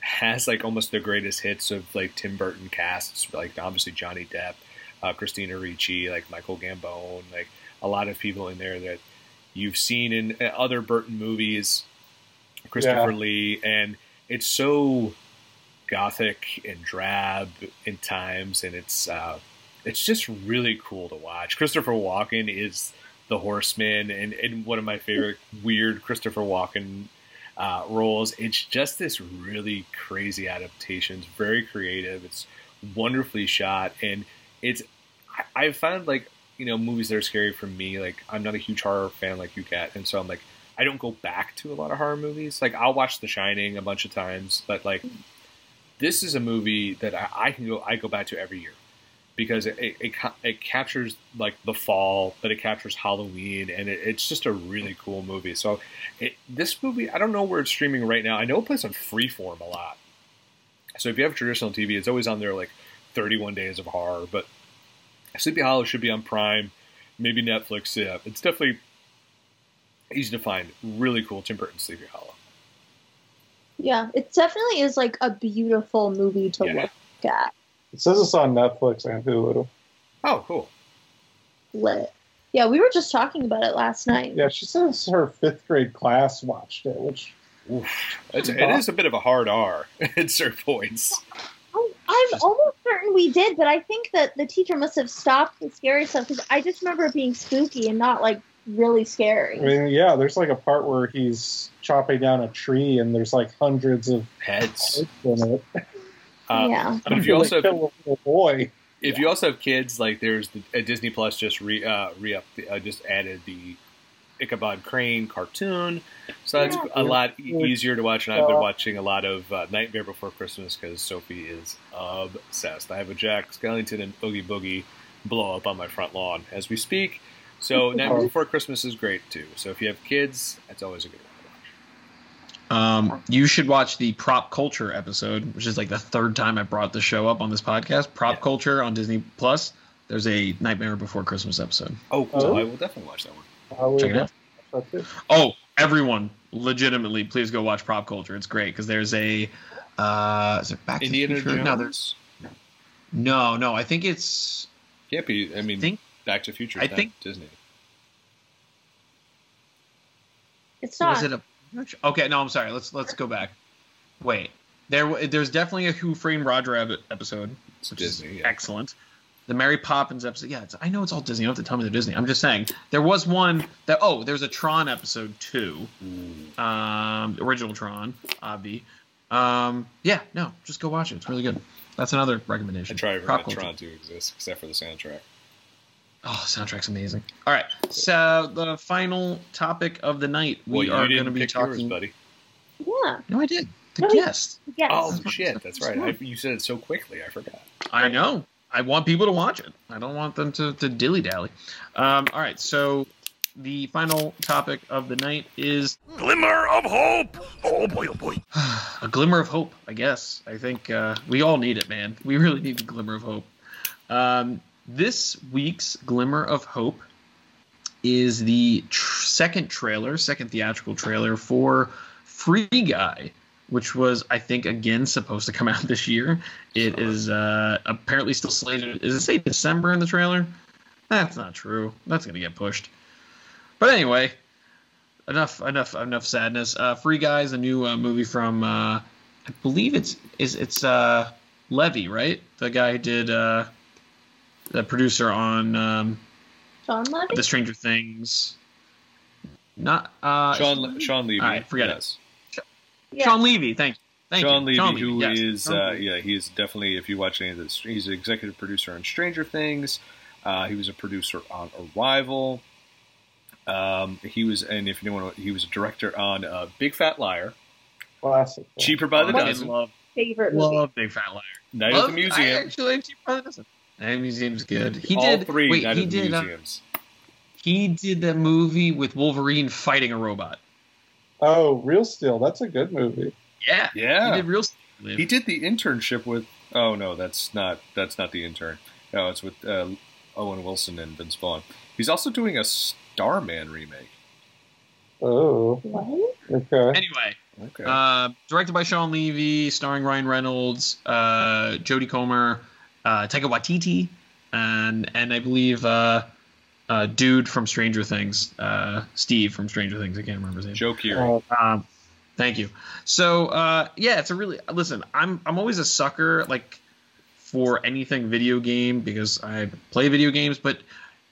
has like almost the greatest hits of like Tim Burton casts, like obviously Johnny Depp, uh, Christina Ricci, like Michael Gambon, like a lot of people in there that you've seen in uh, other Burton movies, Christopher Yeah. Lee, and it's so gothic and drab in times, and it's uh, it's just really cool to watch. Christopher Walken is the Horseman, and, and one of my favorite weird Christopher Walken uh, roles. It's just this really crazy adaptation. It's very creative. It's wonderfully shot, and it's I, I've found like you know movies that are scary for me. Like I'm not a huge horror fan like you get, and so I'm like I don't go back to a lot of horror movies. Like I'll watch The Shining a bunch of times, but like this is a movie that I, I can go I go back to every year because it, it, it, it captures like the fall, but it captures Halloween, and it, it's just a really cool movie. So this movie, I don't know where it's streaming right now. I know it plays on Freeform a lot. So if you have traditional TV, it's always on there like 31 Days of Horror. But Sleepy Hollow should be on Prime, maybe Netflix. Yeah, it's definitely easy to find. Really cool Tim Burton Sleepy Hollow. Yeah, it definitely is like a beautiful movie to Yeah. look at. It says it's on Netflix and Hulu. Oh, cool. Lit. Yeah, we were just talking about it last night. Yeah, she says her fifth grade class watched it, which Oof. It's, it is a bit of a hard R at certain points. I'm almost certain we did, but I think that the teacher must have stopped the scary stuff because I just remember it being spooky and not like really scary. I mean, yeah, there's like a part where he's chopping down a tree and there's like hundreds of Heads. heads in it. Uh, yeah. But if you also They have, kill a little boy. if you also have kids, like there's the, uh, Disney Plus just re uh, re up uh, just added the Ichabod Crane cartoon, so that's Yeah. a lot easier to watch. And I've been watching a lot of uh, Nightmare Before Christmas because Sophie is obsessed. I have a Jack Skellington and Oogie Boogie blow up on my front lawn as we speak. So Nightmare Before Christmas is great too. So if you have kids, that's always a good one to watch. Um, you should watch the Prop Culture episode, which is like the third time I brought the show up on this podcast. Prop Yeah. Culture on Disney Plus. There's a Nightmare Before Christmas episode. Oh, Oh. so I will definitely watch that one. I would Check it out. watch that too. Oh, everyone, legitimately, please go watch Prop Culture. It's great because there's a. Uh, is it Back Indiana to the Future? Jones. No, there's. No, no. I think it's. Can't be. I mean, think- Back to the Future. I think- Disney. It's not. Was it a Okay, no, I'm sorry. Let's let's go back. Wait. There there's definitely a Who Framed Roger Rabbit episode, It's which Disney, is yeah. excellent. The Mary Poppins episode. Yeah, it's, I know it's all Disney. You don't have to tell me they're Disney. I'm just saying. There was one that oh, there's a Tron episode too. Um, original Tron, Obvi. Um, yeah, no, just go watch it. It's really good. That's another recommendation. I recommendation. try to Prop forget culture. Tron to exist, except for the soundtrack. Oh, soundtrack's amazing. All right, so the final topic of the night, we well, are going to be pick talking. yours, buddy. yeah. No, I did. The No, guest. Yes. Oh That's shit, that's right. I, you said it so quickly, I forgot. I know. I want people to watch it. I don't want them to, to dilly dally. Um, all right, so the final topic of the night is Glimmer of hope! Oh boy, oh boy. a glimmer of hope. I guess. I think uh, we all need it, man. We really need the glimmer of hope. Um, this week's glimmer of hope is the tr- second trailer, second theatrical trailer for Free Guy, which was, I think, again supposed to come out this year. It is uh, apparently still slated. Is it say December in the trailer? That's not true. That's gonna get pushed. But anyway, enough, enough, enough sadness. Uh, Free Guys, a new uh, movie from, uh, I believe it's is it's uh, Levy, right? The guy who did uh, the producer on um, John Levy. the Stranger Things. Not uh, Sean Le- Shawn Levy. All right, forget it. yes. Yeah. Shawn Levy. Thank you. Thank Sean you. Levy, who yes. is uh, Levy. yeah, he is definitely if you watch any of this, he's an executive producer on Stranger Things. Uh, he was a producer on Arrival. Um, he was, and if you know, he was a director on uh, Big Fat Liar, Classic. yeah. Cheaper by the I Dozen, love, favorite movie. love Big Fat Liar. Night love, at the I Museum, actually like Cheaper by the Dozen. Night at the Museum's good. He all did three Wait, Night he at the did. Uh, Museums. he did that movie with Wolverine fighting a robot. Oh, Real Steel. That's a good movie. Yeah. Yeah. He did real. He did the internship with. Oh no, that's not that's not the intern. No, it's with uh, Owen Wilson and Vince Vaughn. He's also doing a Starman remake. Oh, okay. Anyway, Okay. uh, directed by Shawn Levy, starring Ryan Reynolds, uh, Jodie Comer, uh, Taika Waititi, and and I believe uh, uh, dude from Stranger Things, uh, Steve from Stranger Things. I can't remember his name. Joe Keery. Um, thank you. So uh, yeah, it's a really listen. I'm I'm always a sucker like for anything video game because I play video games, but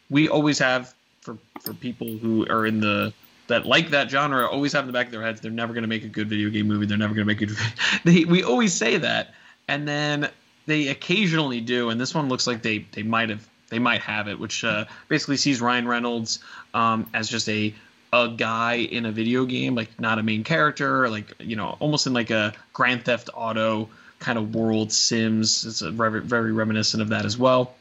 we always have for for people who are in the that like that genre always have in the back of their heads they're never going to make a good video game movie. They're never going to make a good. They we always say that, and then they occasionally do, and this one looks like they they might have they might have it, which uh, basically sees Ryan Reynolds um, as just a a guy in a video game, like not a main character, like you know, almost in like a Grand Theft Auto kind of world, Sims. It's very, very reminiscent of that as well.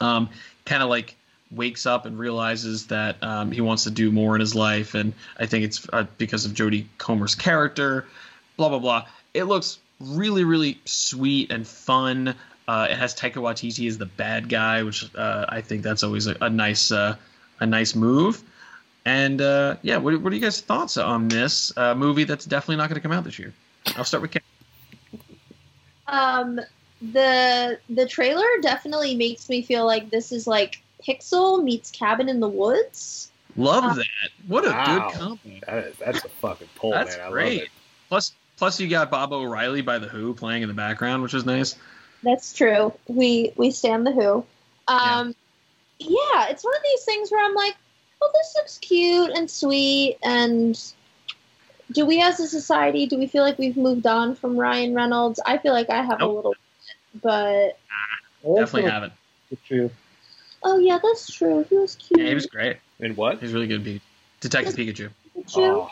Um, kind of like wakes up and realizes that um, he wants to do more in his life, and I think it's uh, because of Jodie Comer's character. Blah blah blah. It looks really, really sweet and fun. Uh, it has Taika Waititi as the bad guy, which uh, I think that's always a, a nice, uh, a nice move. And uh, yeah, what, what are you guys' thoughts on this uh, movie that's definitely not going to come out this year? I'll start with Ken. Um, the the trailer definitely makes me feel like this is like Pixel meets Cabin in the Woods. Love Uh, that. What a Wow. good combo. That is, that's a fucking pull, That's man. I great. love it. Plus, plus you got Baba O'Riley by the Who playing in the background, which is nice. That's true. We we stand the Who. Um, yeah. it's one of these things where I'm like, oh, this looks cute and sweet. And do we, as a society, do we feel like we've moved on from Ryan Reynolds? I feel like I have a little, bit, but I also Definitely like haven't. True. oh yeah, that's true. He was cute. Yeah, he was great. And what? He was really good. Pete. Detective Pikachu. Pikachu. Oh,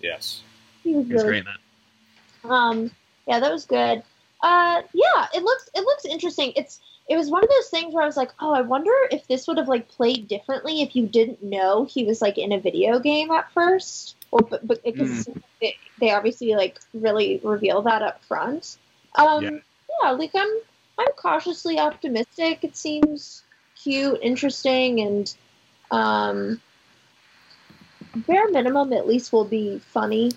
yes. he was He was great in that. Um, yeah, that was good. Uh, yeah, it looks it looks interesting. It's it was one of those things where I was like, oh, I wonder if this would have like played differently if you didn't know he was like in a video game at first, or but, but because they, they obviously like really reveal that up front. Um, Yeah. yeah, like I'm I'm cautiously optimistic. It seems cute, interesting, and um, bare minimum, at least will be funny.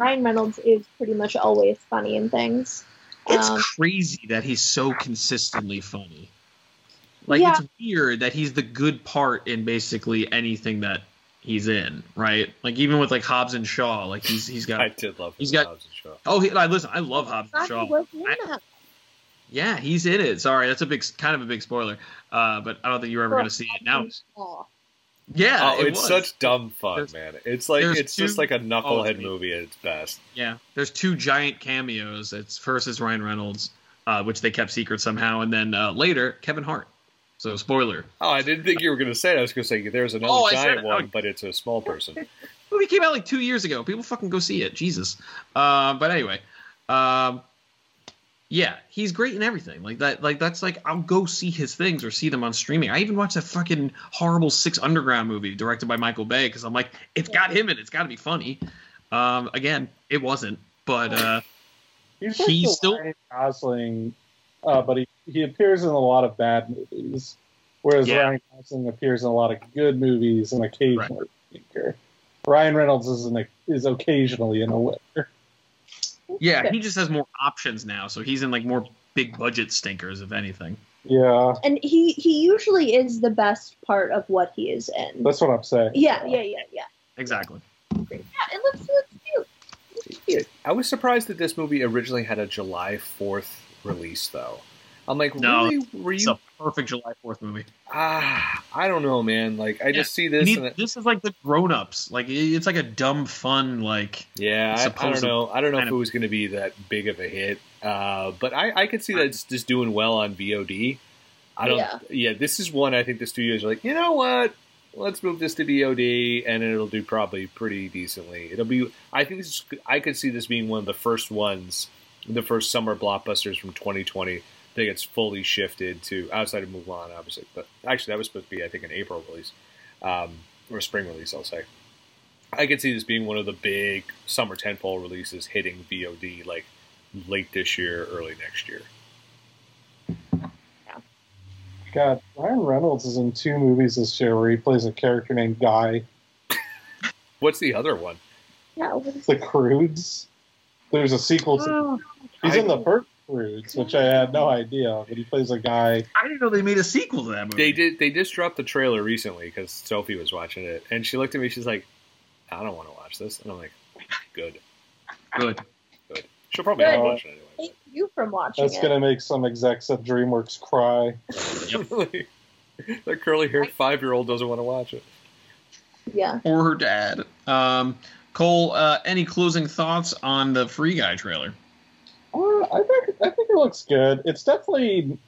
Like Ryan Reynolds is pretty much always funny in things. It's Um, crazy that he's so consistently funny. Like Yeah. it's weird that he's the good part in basically anything that he's in, right? Like even with like Hobbs and Shaw, like he's he's got I did love He's his got- Hobbs and Shaw. Oh, he, I listen. I love Hobbs and Shaw. I- Yeah, he's in it. Sorry, that's a big, kind of a big spoiler. Uh, but I don't think you're ever going to see it now. Yeah, Oh, it it's was. such dumb fun, There's- man. It's like it's just like a Oh, knucklehead neat. movie at its best. Yeah, there's two giant cameos. It's first is Ryan Reynolds, uh, which they kept secret somehow, and then uh, later Kevin Hart. So spoiler. Oh, I didn't think you were going to say that. I was going to say there's another Oh, giant it. one, Oh. but it's a small person. movie came out like two years ago. People fucking go see it. Jesus. Uh, but anyway, um, yeah, he's great in everything. Like that. Like that's like I'll go see his things or see them on streaming. I even watched that fucking horrible Six Underground movie directed by Michael Bay because I'm like, it's got him in. it. It's got to be funny. Um, again, it wasn't. But uh, He's, like He's still- Gosling, uh, but he, he appears in a lot of bad movies, whereas Yeah. Ryan Gosling appears in a lot of good movies and occasionally weaker. Ryan Reynolds is an, is occasionally in a winner. Yeah, he just has more options now. So he's in like more big budget stinkers, if anything. Yeah, And he he usually is the best part of what he is in. that's what I'm saying. Yeah, yeah, yeah, yeah. Exactly. Yeah, it looks, it looks cute. It looks cute. I was surprised that this movie originally had a July 4th release, though. I'm like, No, really? Were It's a perfect July Fourth movie. Ah, I don't know, man. Like, I Yeah, just see this. need- and it, this is like the grown-ups. Like it's like a dumb fun like. yeah, I, I don't know. I don't know if kind it was going to be that big of a hit. Uh, but I, I could see that it's just doing well on VOD. I don't. Yeah. Yeah. this is one I think the studios are like, you know what? Let's move this to VOD, and it'll do probably pretty decently. It'll be. I think this. Is, I could see this being one of the first ones, the first summer blockbusters from 2020 that gets fully shifted to outside of Mulan, obviously. But actually, that was supposed to be, I think, an April release um, or spring release. I'll say. I could see this being one of the big summer tentpole releases hitting VOD like late this year, early next year. God, Ryan Reynolds is in two movies this year where he plays a character named Guy. What's the other one? Yeah, what is The Croods. There's a sequel to. He's in the first Croods, which I had no idea, but he plays a guy. I didn't know they made a sequel to that movie. They did. They just dropped the trailer recently because Sophie was watching it, and she looked at me. She's like, "I don't want to watch this," and I'm like, "Good, Good. good." She'll probably Good. not watch it anyway. Thank you from watching That's it. going to make some execs at DreamWorks cry. that curly haired five year old doesn't want to watch it. Yeah. Or her dad. Um, Cole, uh, any closing thoughts on the Free Guy trailer? I think I think it looks good. It's definitely.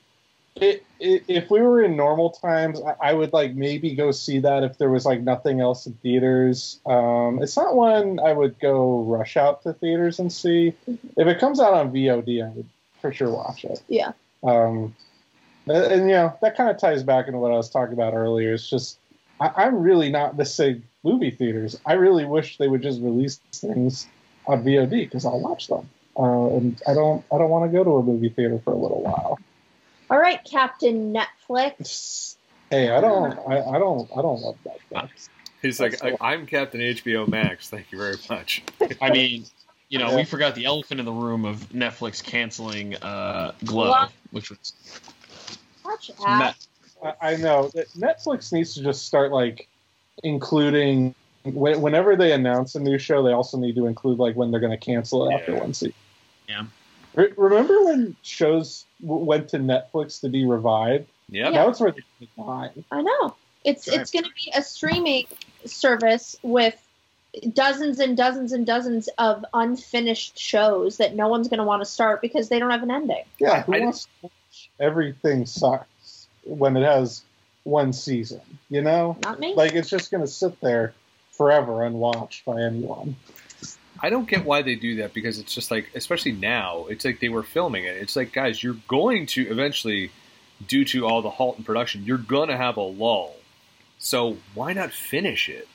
It, it, if we were in normal times, I, I would like maybe go see that if there was like nothing else in theaters. Um, it's not one I would go rush out to theaters and see. If it comes out on VOD, I would for sure watch it. Yeah. Um, and, and, you know that kind of ties back into what I was talking about earlier. It's just I, I'm really not missing movie theaters. I really wish they would just release things on VOD because I'll watch them. Uh, and I don't I don't want to go to a movie theater for a little while. All right, Captain Netflix. Hey, I don't I, I don't I don't love Netflix. He's like, I, "I'm Captain HBO Max. Thank you very much." I mean, you know, Yeah. we forgot the elephant in the room of Netflix canceling uh, Glow, Glow. which was Watch Net- out. I, I know that Netflix needs to just start like including whenever they announce a new show, they also need to include like when they're going to cancel it after one season. Yeah. Re- remember when shows w- went to Netflix to be revived? Yep. Now it's where they die. I know. It's Right. it's going to be a streaming service with dozens and dozens and dozens of unfinished shows that no one's going to want to start because they don't have an ending. Yeah, who I- wants to watch everything sucks when it has one season? You know, Not me. like it's just going to sit there forever unwatched by anyone. I don't get why they do that because it's just like, especially now, it's like they were filming it. It's like, guys, you're going to eventually, due to all the halt in production, you're gonna have a lull. So why not finish it?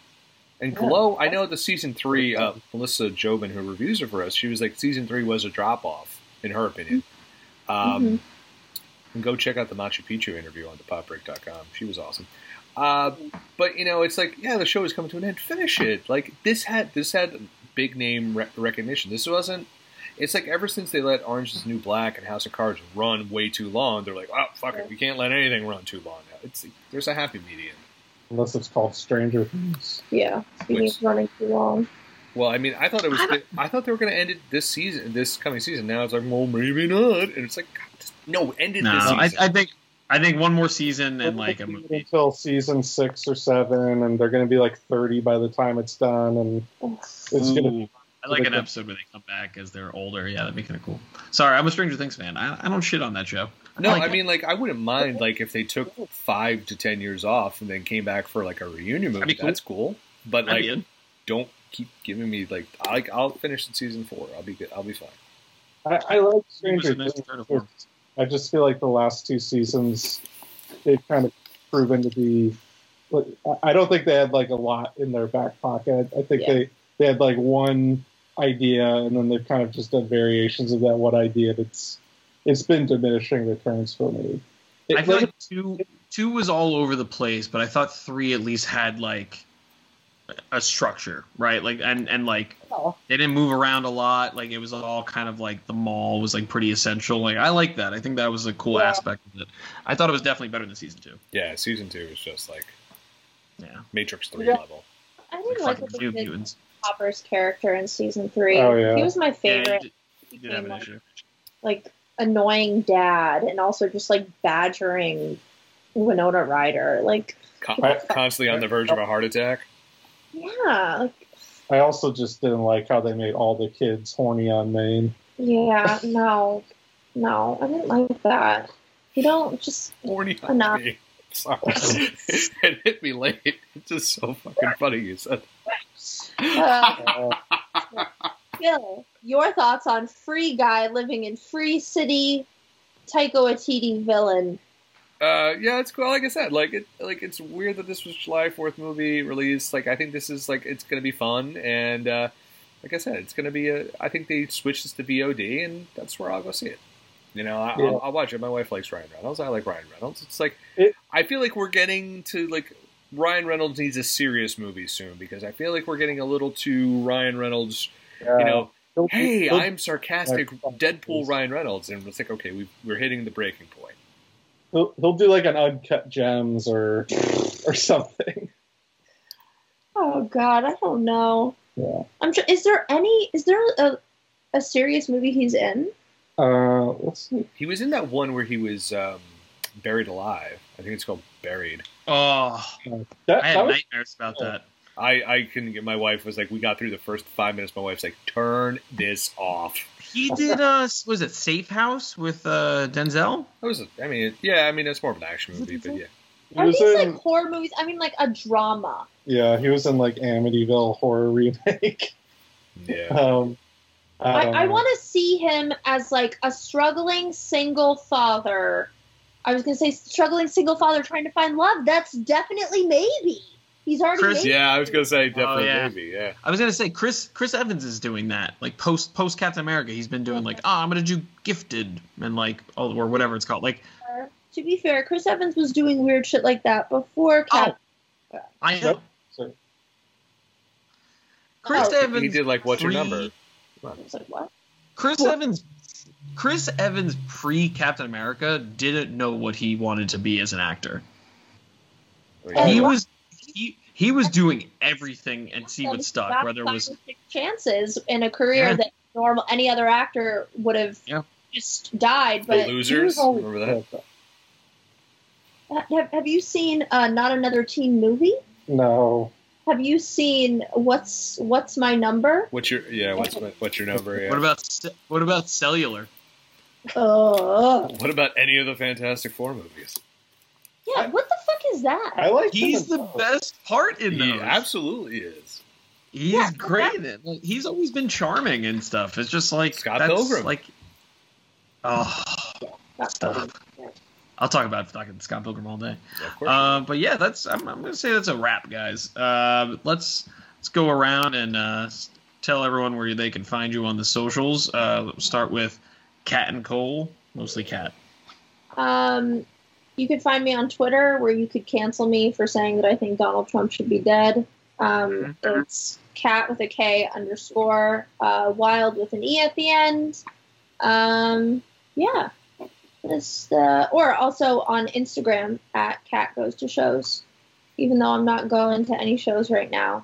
And Yeah. Glow, I know the season three, uh, Melissa Jobin, who reviews it for us, she was like, season three was a drop off, in her opinion. Um, And go check out the Machu Picchu interview on thepopbreak.com. She was awesome. Uh, but you know, it's like, yeah, the show is coming to an end. Finish it. Like this had this had big name re- recognition. This wasn't. It's like ever since they let Orange Is New Black and House of Cards run way too long, they're like, oh fuck it, we can't let anything run too long now. It's there's a happy medium. unless it's called Stranger Things. Yeah, speaking Which- of running too long. Well, I mean, I thought it was. I I thought they were going to end it this season, this coming season. Now it's like, well, maybe not. And it's like, God, just, no, end it No, this I. I think I think one more season and like a They'll keep it movie. until season six or seven, and they're going to be like thirty by the time it's done, and it's going to Ooh, I like an episode where they come back as they're older. Yeah, that'd be kind of cool. Sorry, I'm a Stranger Things fan. I, I don't shit on that show. no, like I mean, like, I wouldn't mind like if they took five to ten years off and then came back for like a reunion movie. Cool. That's cool. But like, don't keep giving me like, I, I'll finish in season four. I'll be good. I'll be fine. I, I like Stranger It was a nice Things. Turn of form. I just feel like the last two seasons, they've kind of proven to be. I- I don't think they had like a lot in their back pocket. I think Yeah. they they had like one idea, and then they've kind of just done variations of that one idea. That's it's been diminishing returns for me. It- I feel like, like two two was all over the place, but I thought three at least had like a structure, right? Like and and like Oh, they didn't move around a lot. Like it was all kind of like the mall was like pretty essential. Like I like that. I think that was a cool Yeah. aspect of it. I thought it was definitely better than season two. Yeah, season two was just like Yeah, Matrix three Yeah. level. I like didn't like fucking what they New did. Hopper's character in season three. Oh, yeah. He was my Yeah, favorite. you did, He did have became, an like, issue. like annoying dad, and also just like badgering Winona Ryder. Like, Con- constantly on the verge of a heart attack. Yeah, I also just didn't like how they made all the kids horny on Maine. yeah, no, no, I didn't like that. You don't just Horny on Enough. me. Sorry. it hit me late. It's just so fucking funny you said. uh, Uh, Phil, your thoughts on Free Guy living in Free City, Taika Waititi villain? Uh, yeah, it's cool. Like I said, like it, like it's weird that this was July Fourth movie release. Like I think this is like it's gonna be fun, and uh, like I said, it's gonna be a. I think they switched this to VOD, and that's where I'll go see it. You know, I, Yeah. I'll, I'll watch it. My wife likes Ryan Reynolds. I like Ryan Reynolds. It's like It- I feel like we're getting to like Ryan Reynolds needs a serious movie soon because I feel like we're getting a little too Ryan Reynolds. yeah. You know, hey, I'm sarcastic Deadpool Ryan Reynolds, and it's like okay, we we're hitting the breaking point. He'll, he'll do like an uncut gems or or something. Oh God, I don't know. Yeah. I'm. Tr- is there any? Is there a a serious movie he's in? Uh, let's see. He was in that one where he was um, buried alive. I think it's called Buried. Oh, That, I had was, nightmares about that. I, I couldn't get my wife was like we got through the first five minutes. My wife's like, turn this off. He did. Uh, was it Safe House with uh, Denzel? That was, a, I mean, yeah, I mean, it's more of an action movie, but yeah, he Are was these in, like horror movies? I mean, like a drama. yeah, he was in like Amityville horror remake. yeah. Um, I, I, I want to see him as like a struggling single father. I was gonna say struggling single father trying to find love. That's definitely maybe. He's already Chris- Yeah, I was gonna say oh, definitely yeah. maybe. Yeah, I was gonna say Chris Chris Evans is doing that. Like post post Captain America, he's been doing like, oh, I'm gonna do Gifted and like oh, or whatever it's called. Like uh, To be fair, Chris Evans was doing weird shit like that before oh. Cap. I know Yep. Chris Oh. Evans. he did like what's your number? I was like, what? Chris Evans. Chris Evans pre Captain America didn't know what he wanted to be as an actor. He Oh, was he he was doing everything and see what stuck. Whether it was five or six chances in a career Yeah. that normal any other actor would have Yeah. just died. But he losers. Remember that? have, have you seen uh, not another teen movie? no, Have you seen what's what's my number? What's your yeah? What's what's your number? Yeah. what about what about Cellular? Uh, what about any of the Fantastic Four movies? yeah, what the fuck is that? I like He's the best part in He those. absolutely is. He's Yeah, great in it. Like, he's always been charming and stuff. It's just like Scott that's Pilgrim. Like, oh, Not Stop. totally. I'll talk about fucking Scott Pilgrim all day. Yeah, of course. Uh, but yeah, that's I'm, I'm gonna say that's a wrap, guys. Uh, let's let's go around and uh, tell everyone where they can find you on the socials. Uh, let's start with Kat and Cole, mostly Kat. Um, you could find me on Twitter, where you could cancel me for saying that I think Donald Trump should be dead. Um, it's cat with a K underscore uh, wild with an E at the end. Um, yeah, that's the or also on Instagram at cat goes to shows. even though I'm not going to any shows right now.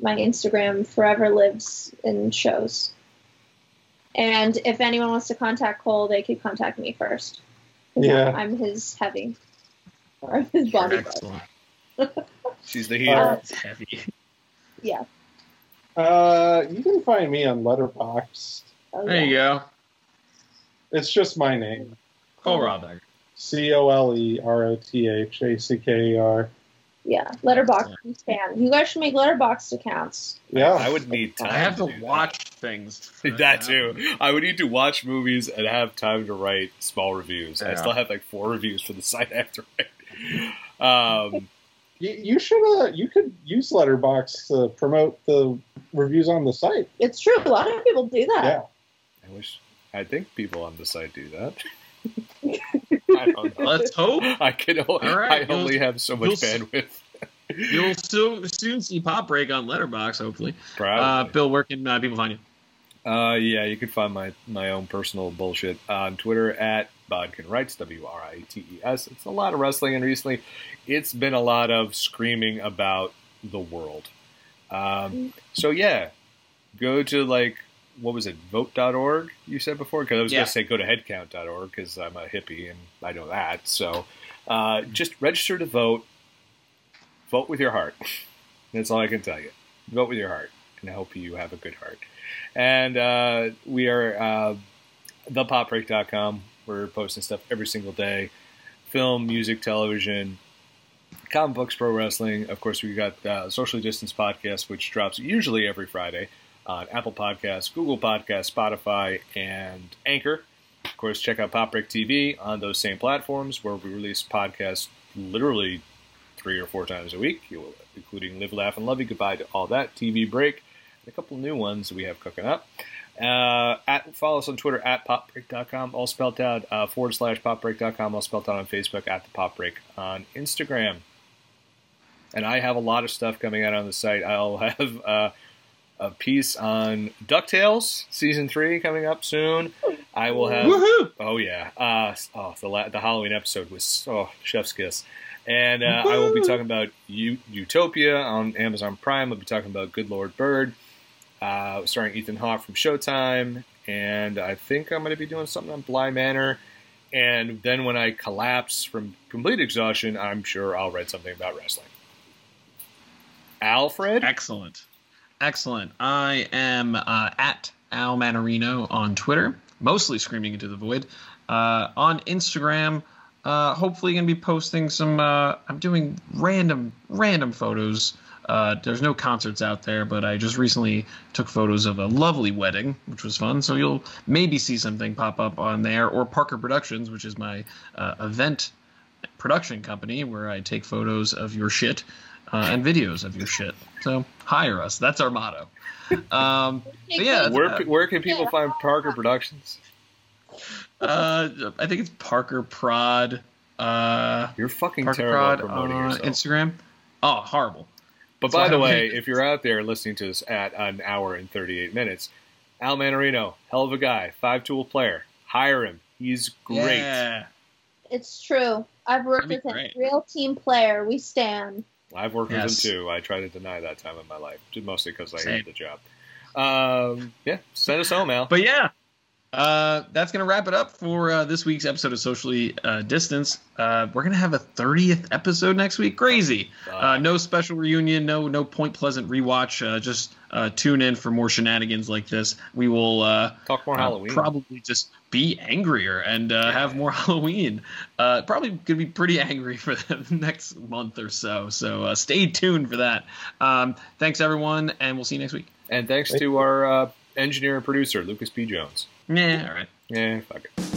My Instagram forever lives in shows. And if anyone wants to contact Cole, they could contact me first. 'Cause Yeah. I'm his heavy. Or his bodyguard. Excellent. She's the heater. Uh, It's heavy. Yeah. Uh, you can find me on Letterboxd. Oh, There you go. It's just my name. Cole Rothacker. C O L E R O T H A C K E R. Yeah. Letterboxd fan. You guys should make Letterboxd accounts. Yeah. I would need time. I have to do that. watch things. for That too. I would need to watch movies and have time to write small reviews. I still have like four reviews for the site I have to write. Um, You, you should. Uh, you could use Letterboxd to promote the reviews on the site. It's true. A lot of people do that. Yeah. I wish. I think people on the site do that. I. Let's hope. I can. o- right, I only have so much bandwidth. You'll still soon see Pop Break on Letterboxd, hopefully. Uh, Bill, where can uh, people find you? Uh, yeah, you can find my, my own personal bullshit on Twitter at Bodkin Writes, W R I T E S. It's a lot of wrestling, and recently it's been a lot of screaming about the world. Um, so, yeah, go to like, what was it, vote.org, you said before? Because I was Yeah. going to say go to headcount.org because I'm a hippie and I know that. So, uh, just register to vote. Vote with your heart. That's all I can tell you. Vote with your heart, and I hope you have a good heart. And uh, we are uh, thepopbreak.com. We're posting stuff every single day film, music, television, comic books, pro wrestling. Of course, we've got uh, Socially Distanced Podcast, which drops usually every Friday on Apple Podcasts, Google Podcasts, Spotify, and Anchor. Of course, check out Pop Break TV on those same platforms where we release podcasts literally three or four times a week, including Live, Laugh, and Love You Goodbye to All That, TV Break, and a couple new ones we have cooking up. Uh, at, follow us on Twitter at popbreak.com, all spelled out, uh, forward slash popbreak.com, all spelled out on Facebook, at the popbreak on Instagram. And I have a lot of stuff coming out on the site. I'll have uh, a piece on DuckTales season three coming up soon. I will have. Woohoo! Oh yeah. Uh, oh, the la- the Halloween episode was oh chef's kiss. And uh, I will be talking about U- Utopia on Amazon Prime. I'll be talking about Good Lord Bird, uh, starring Ethan Hawke from Showtime. And I think I'm going to be doing something on Bly Manor. And then when I collapse from complete exhaustion, I'm sure I'll write something about wrestling. Alfred? Excellent. Excellent. I am uh, at Al Manarino on Twitter, mostly screaming into the void. Uh, on Instagram, uh, hopefully going to be posting some. Uh, I'm doing random random photos. Uh, there's no concerts out there, but I just recently took photos of a lovely wedding, which was fun. So you'll maybe see something pop up on there, or Parker Productions, which is my uh, event production company where I take photos of your shit uh, and videos of your shit. So hire us. That's our motto. Um, but yeah, Where, where can people find Parker Productions? uh, I think it's Parker Prod. Uh, You're fucking Parker terrible Prod at promoting on yourself. Instagram. Oh, horrible. But So by the way, if you're out there listening to us at an hour and 38 minutes, Al Manarino, hell of a guy, five tool player. Hire him. He's great. Yeah. It's true. I've worked That'd with him. great. Real team player. We stand. I've worked Yes. with him too. I try to deny that time in my life, mostly because I Same. hate the job. Um, yeah, send us home, Al. But yeah, uh, that's going to wrap it up for uh, this week's episode of Socially uh, Distanced. Uh, we're going to have a 30th episode next week. Crazy. Uh, no special reunion, no no Point Pleasant rewatch. Uh, just uh, tune in for more shenanigans like this. We will uh, Talk more Halloween. probably just be angrier and uh, have more Halloween. Uh, probably going to be pretty angry for the next month or so. So uh, stay tuned for that. Um, thanks, everyone, and we'll see you next week. and thanks to our uh, engineer and producer, Lucas P. Jones. Yeah, all right. Yeah, fuck it.